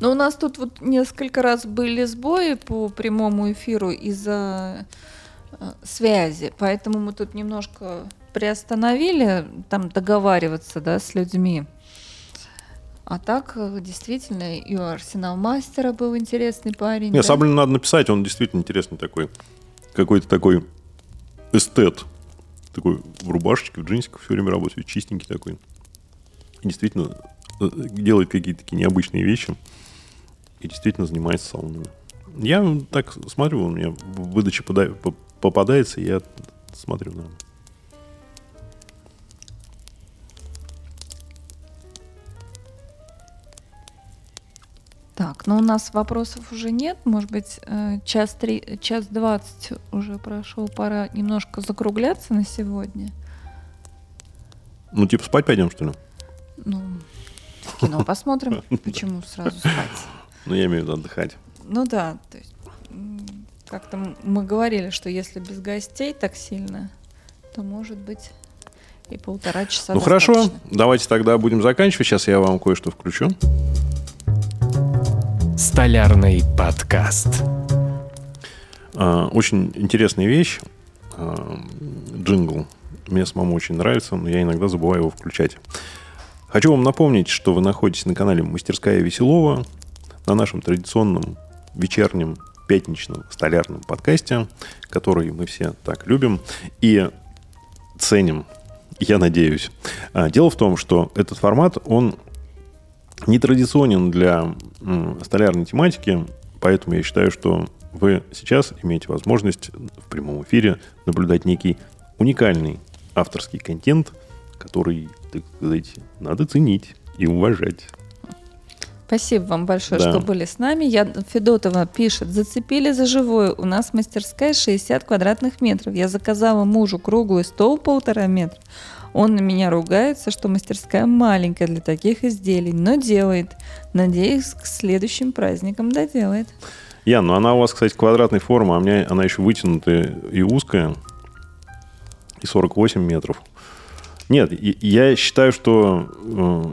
Speaker 3: Но у нас тут вот несколько раз были сбои по прямому эфиру из-за э, связи, поэтому мы тут немножко приостановили там договариваться да, с людьми. А так, э, действительно, и у Арсенал Мастера был интересный парень.
Speaker 2: Не, да? Саблин надо написать, он действительно интересный такой. Какой-то такой эстет. Такой в рубашечке, в джинсиках все время работает, чистенький такой. И действительно э, делает какие-то такие необычные вещи и действительно занимается саунами. Я так смотрю, у меня выдача попадается, я смотрю на...
Speaker 3: Так, ну у нас вопросов уже нет. Может быть, э, час, три, час двадцать уже прошел. Пора немножко закругляться на сегодня.
Speaker 2: Ну, типа спать пойдем, что ли?
Speaker 3: Ну, кино посмотрим. Почему сразу спать?
Speaker 2: Ну, я имею в виду отдыхать.
Speaker 3: Ну да, то есть как-то мы говорили, что если без гостей так сильно, то может быть И полтора часа
Speaker 2: Ну хорошо,
Speaker 3: достаточно.
Speaker 2: давайте тогда будем заканчивать. Сейчас я вам кое-что включу.
Speaker 1: Столярный подкаст.
Speaker 2: А, Очень интересная вещь. А, Джингл. Мне самому очень нравится, но я иногда забываю его включать. Хочу вам напомнить, что вы находитесь на канале «Мастерская Веселова», на нашем традиционном вечернем пятничном столярном подкасте, который мы все так любим и ценим, я надеюсь. А, Дело в том, что этот формат, он нетрадиционен для столярной тематики, поэтому я считаю, что вы сейчас имеете возможность в прямом эфире наблюдать некий уникальный авторский контент, который, так сказать, надо ценить и уважать.
Speaker 3: Спасибо вам большое,
Speaker 2: Да.
Speaker 3: что были с нами. Я Федотова пишет, зацепили за живое. У нас мастерская 60 квадратных метров. Я заказала мужу круглый стол полтора метра. Он на меня ругается, что мастерская маленькая для таких изделий, но делает. Надеюсь, к следующим праздникам доделает.
Speaker 2: Ян, ну она у вас, кстати, квадратной формы, а у меня она еще вытянутая и узкая, и 48 метров. Нет, я считаю, что э,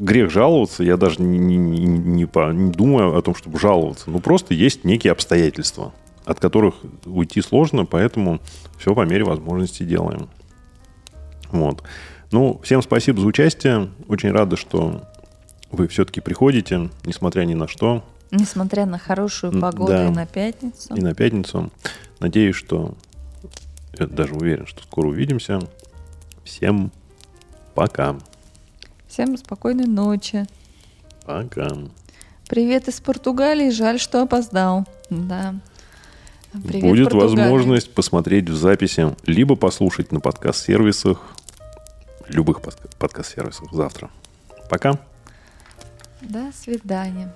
Speaker 2: грех жаловаться, я даже не, не- не- не думаю о том, чтобы жаловаться. Ну, просто есть некие обстоятельства, от которых уйти сложно, поэтому все по мере возможности делаем. Вот. Ну, всем спасибо за участие. Очень рады, что вы все-таки приходите, несмотря ни на что.
Speaker 3: Несмотря на хорошую погоду
Speaker 2: да.
Speaker 3: и на пятницу.
Speaker 2: и на пятницу. Надеюсь, что... Я даже уверен, что скоро увидимся. Всем пока.
Speaker 3: Всем спокойной ночи.
Speaker 2: Пока.
Speaker 3: Привет из Португалии. Жаль, что опоздал. Да. Привет,
Speaker 2: Будет
Speaker 3: Португалия.
Speaker 2: возможность посмотреть в записи, либо послушать на подкаст-сервисах, любых подка- подкаст-сервисах завтра. Пока.
Speaker 3: До свидания.